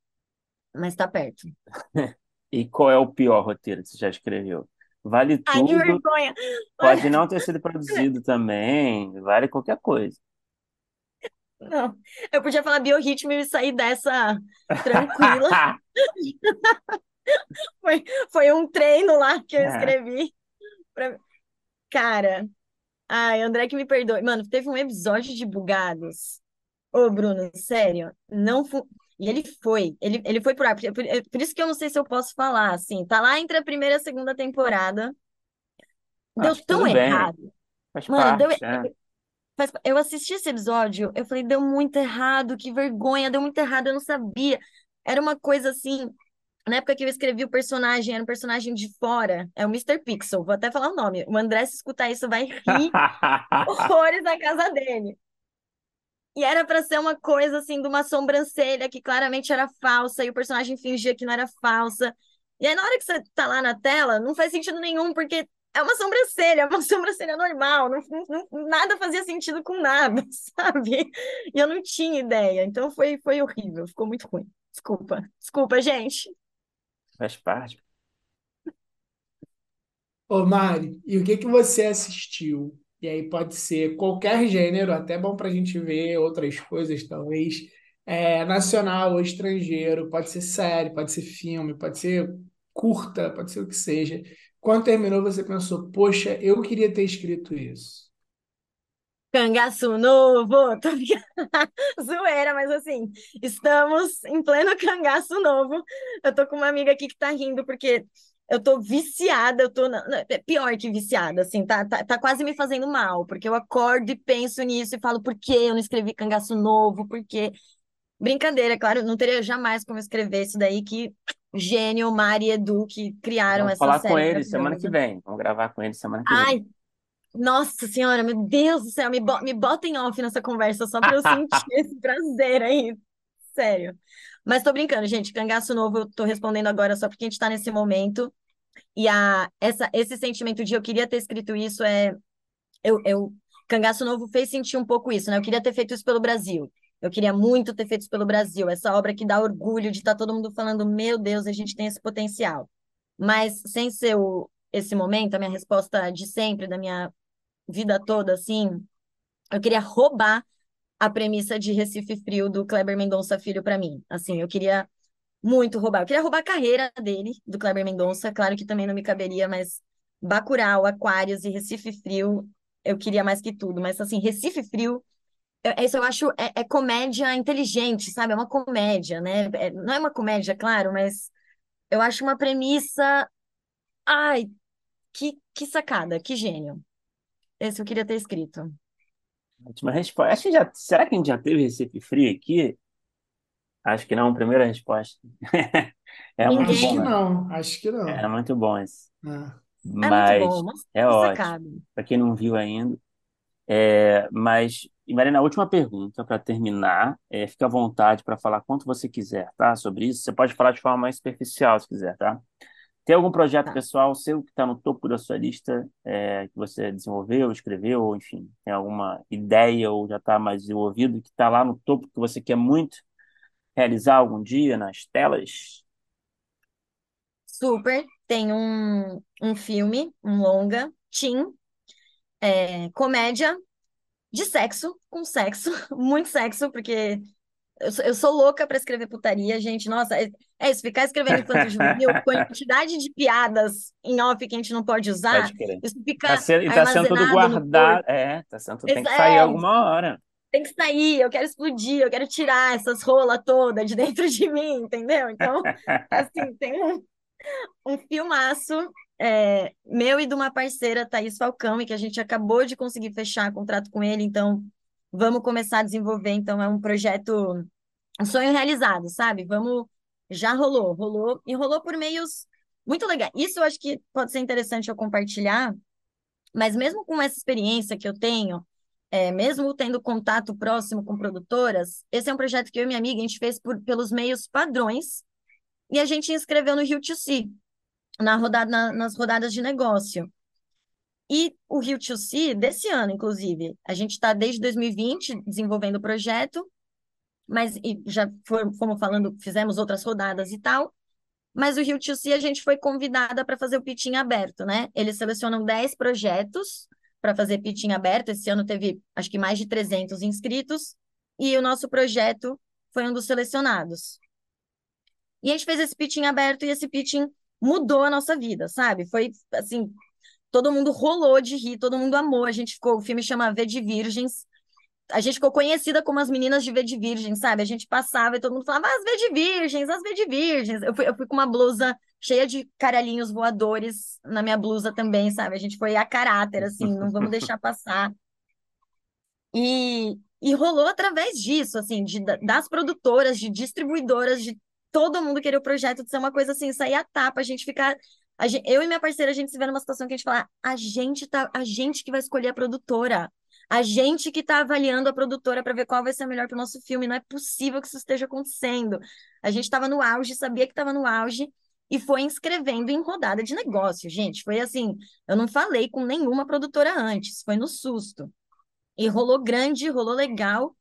Mas tá perto. E qual é o pior roteiro que você já escreveu? Vale Ai, que tudo. vergonha. Pode não ter sido produzido também. Vale qualquer coisa. Não, eu podia falar biorritmo e sair dessa tranquila. Foi, foi um treino lá que eu É. escrevi. pra- Cara, ai, André que me perdoe. Mano, teve um episódio de Bugados. Ô, Bruno, sério, não fu... E ele foi, ele, ele foi por ar. Por, por- é por isso que eu não sei se eu posso falar, assim. Tá lá entre a primeira e a segunda temporada. Deu Acho que tão bem. errado. Faz Mano, deu, parte, é. Faz- Eu assisti esse episódio, eu falei, deu muito errado, que vergonha, deu muito errado, eu não sabia. Era uma coisa assim, na época que eu escrevi o personagem, era um personagem de fora, é o Mr. Pixel, vou até falar o nome. O André, se escutar isso, vai rir horrores na casa dele. E era pra ser uma coisa assim de uma sobrancelha que claramente era falsa, e o personagem fingia que não era falsa. E aí, na hora que você tá lá na tela, não faz sentido nenhum, porque é uma sobrancelha, é uma sobrancelha normal, não, não- não- nada fazia sentido com nada, sabe? E eu não tinha ideia, então foi, foi horrível, ficou muito ruim. Desculpa, desculpa, gente. Faz parte. Ô, Mari, e o que que você assistiu? E aí pode ser qualquer gênero, até bom para a gente ver outras coisas, talvez, é, nacional ou estrangeiro, pode ser série, pode ser filme, pode ser curta, pode ser o que seja. Quando terminou, você pensou, poxa, eu queria ter escrito isso. Cangaço novo, tô. Zoeira, mas assim, estamos em pleno cangaço novo. Eu tô com uma amiga aqui que tá rindo, porque eu tô viciada, eu tô. na- é pior que viciada, assim, tá, tá, tá quase me fazendo mal, porque eu acordo e penso nisso e falo, por que eu não escrevi cangaço novo? Por quê? Brincadeira, claro, não teria jamais como escrever isso daí, que gênio, Mari e Edu, que criaram Vamos essa falar série com ele semana que vem. Vamos gravar com ele semana que vem. Ai, nossa senhora, meu Deus do céu, me, bo me botem off nessa conversa só pra eu sentir esse prazer aí. Sério. Mas tô brincando, gente. Cangaço novo, eu tô respondendo agora só porque a gente tá nesse momento. E a, essa, esse sentimento de eu queria ter escrito isso é. Eu, eu, Cangaço Novo fez sentir um pouco isso, né? Eu queria ter feito isso pelo Brasil. Eu queria muito ter feito isso pelo Brasil. Essa obra que dá orgulho de estar todo mundo falando, meu Deus, a gente tem esse potencial. Mas sem ser o, esse momento, a minha resposta de sempre, da minha vida toda, assim, eu queria roubar a premissa de Recife Frio do Kleber Mendonça Filho para mim. Assim, eu queria muito roubar. Eu queria roubar a carreira dele, do Kleber Mendonça. Claro que também não me caberia, mas Bacurau, Aquários e Recife Frio, eu queria mais que tudo. Mas, assim, Recife Frio, eu- isso eu acho, é, é comédia inteligente, sabe? É uma comédia, né? É- não é uma comédia, claro, mas eu acho uma premissa... Ai, que, que sacada, que gênio. Esse eu queria ter escrito. Última resposta. Será que a gente já teve Recife Frio aqui? Acho que não. Primeira resposta. É muito Acho Ninguém. que bom. não, acho que É não. muito bom esse. Ah. É muito Mas bom, nossa, é ótimo. Para quem não viu ainda. É, mas, e Marina, a última pergunta para terminar. É, fica à vontade para falar quanto você quiser, tá? Sobre isso. Você pode falar de forma mais superficial, se quiser, tá? Tem algum projeto Tá. pessoal seu que está no topo da sua lista, é, que você desenvolveu, escreveu, ou enfim, tem alguma ideia ou já está mais desenvolvido, que está lá no topo que você quer muito realizar algum dia nas telas? Super. Tem um, um filme, um longa, teen, é, comédia de sexo, com sexo, muito sexo, porque eu sou, eu sou louca para escrever putaria, gente. Nossa, é, é isso, ficar escrevendo infanto juvenil, quantidade de piadas em off que a gente não pode usar, Pode isso Tá fica sendo, e tá sendo tudo guardado. É, tá sendo, tem que sair É, alguma hora. Tem que sair, eu quero explodir, eu quero tirar essas rolas todas de dentro de mim, entendeu? Então, assim, tem um, um filmaço é, meu e de uma parceira, Thaís Falcão, e que a gente acabou de conseguir fechar contrato com ele, então vamos começar a desenvolver. Então, é um projeto, um sonho realizado, sabe? Vamos, já rolou, rolou, e rolou por meios muito legais. Isso eu acho que pode ser interessante eu compartilhar, mas mesmo com essa experiência que eu tenho, é, mesmo tendo contato próximo com produtoras, esse é um projeto que eu e minha amiga, a gente fez por, pelos meios padrões, e a gente inscreveu no Rio2C, na rodada, na- nas rodadas de negócio. E o Rio2C, desse ano, inclusive, a gente está desde 2020 desenvolvendo o projeto, mas já fomos falando, fizemos outras rodadas e tal. Mas o Rio to a gente foi convidada para fazer o pitching aberto, né? Eles selecionam 10 projetos para fazer pitching aberto. Esse ano teve, acho que mais de 300 inscritos. E o nosso projeto foi um dos selecionados. E a gente fez esse pitching aberto e esse pitching mudou a nossa vida, sabe? Foi, assim, todo mundo rolou de rir, todo mundo amou. A gente ficou, o filme chama V de Virgens, a gente ficou conhecida como as meninas de V de Virgem, sabe? A gente passava e todo mundo falava, ah, as V de Virgens, as V de Virgens. Eu fui, eu fui com uma blusa cheia de caralhinhos voadores na minha blusa também, sabe? A gente foi a caráter, assim, não vamos deixar passar. E, e rolou através disso, assim, de, das produtoras, de distribuidoras, de todo mundo querer o projeto de ser uma coisa assim, sair a tapa, a gente ficar. A gente, eu e minha parceira, a gente se vê numa situação que a gente fala, a gente tá, a gente que vai escolher a produtora. A gente que está avaliando a produtora para ver qual vai ser melhor para o nosso filme. Não é possível que isso esteja acontecendo. A gente estava no auge, sabia que estava no auge e foi inscrevendo em rodada de negócio, gente. Foi assim, eu não falei com nenhuma produtora antes, foi no susto. E rolou grande, rolou legal.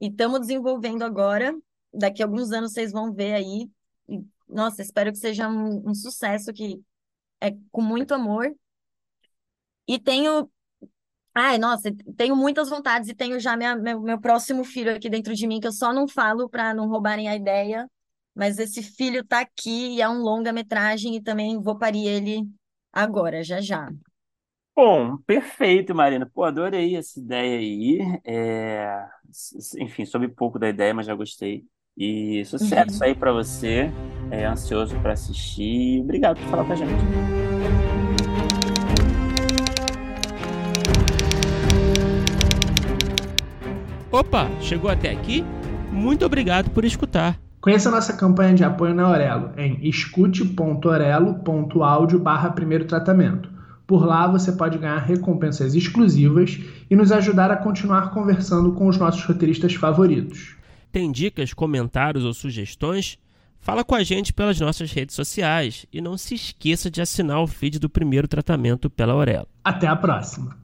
E estamos desenvolvendo agora. Daqui a alguns anos vocês vão ver aí. E, nossa, espero que seja um, um sucesso que é com muito amor. E tenho Ai, nossa, tenho muitas vontades e tenho já minha, meu, meu próximo filho aqui dentro de mim, que eu só não falo para não roubarem a ideia, mas esse filho tá aqui e é um longa-metragem e também vou parir ele agora, já já. Bom, perfeito, Marina. Pô, adorei essa ideia aí. É, Enfim, soube pouco da ideia, mas já gostei. E sucesso Uhum. aí para você. É ansioso para assistir. Obrigado por falar com a gente. Opa, chegou até aqui? Muito obrigado por escutar. Conheça a nossa campanha de apoio na Aurelo em escute.orelo.audio barra primeiro tratamento. Por lá você pode ganhar recompensas exclusivas e nos ajudar a continuar conversando com os nossos roteiristas favoritos. Tem dicas, comentários ou sugestões? Fala com a gente pelas nossas redes sociais e não se esqueça de assinar o feed do primeiro tratamento pela Aurelo. Até a próxima!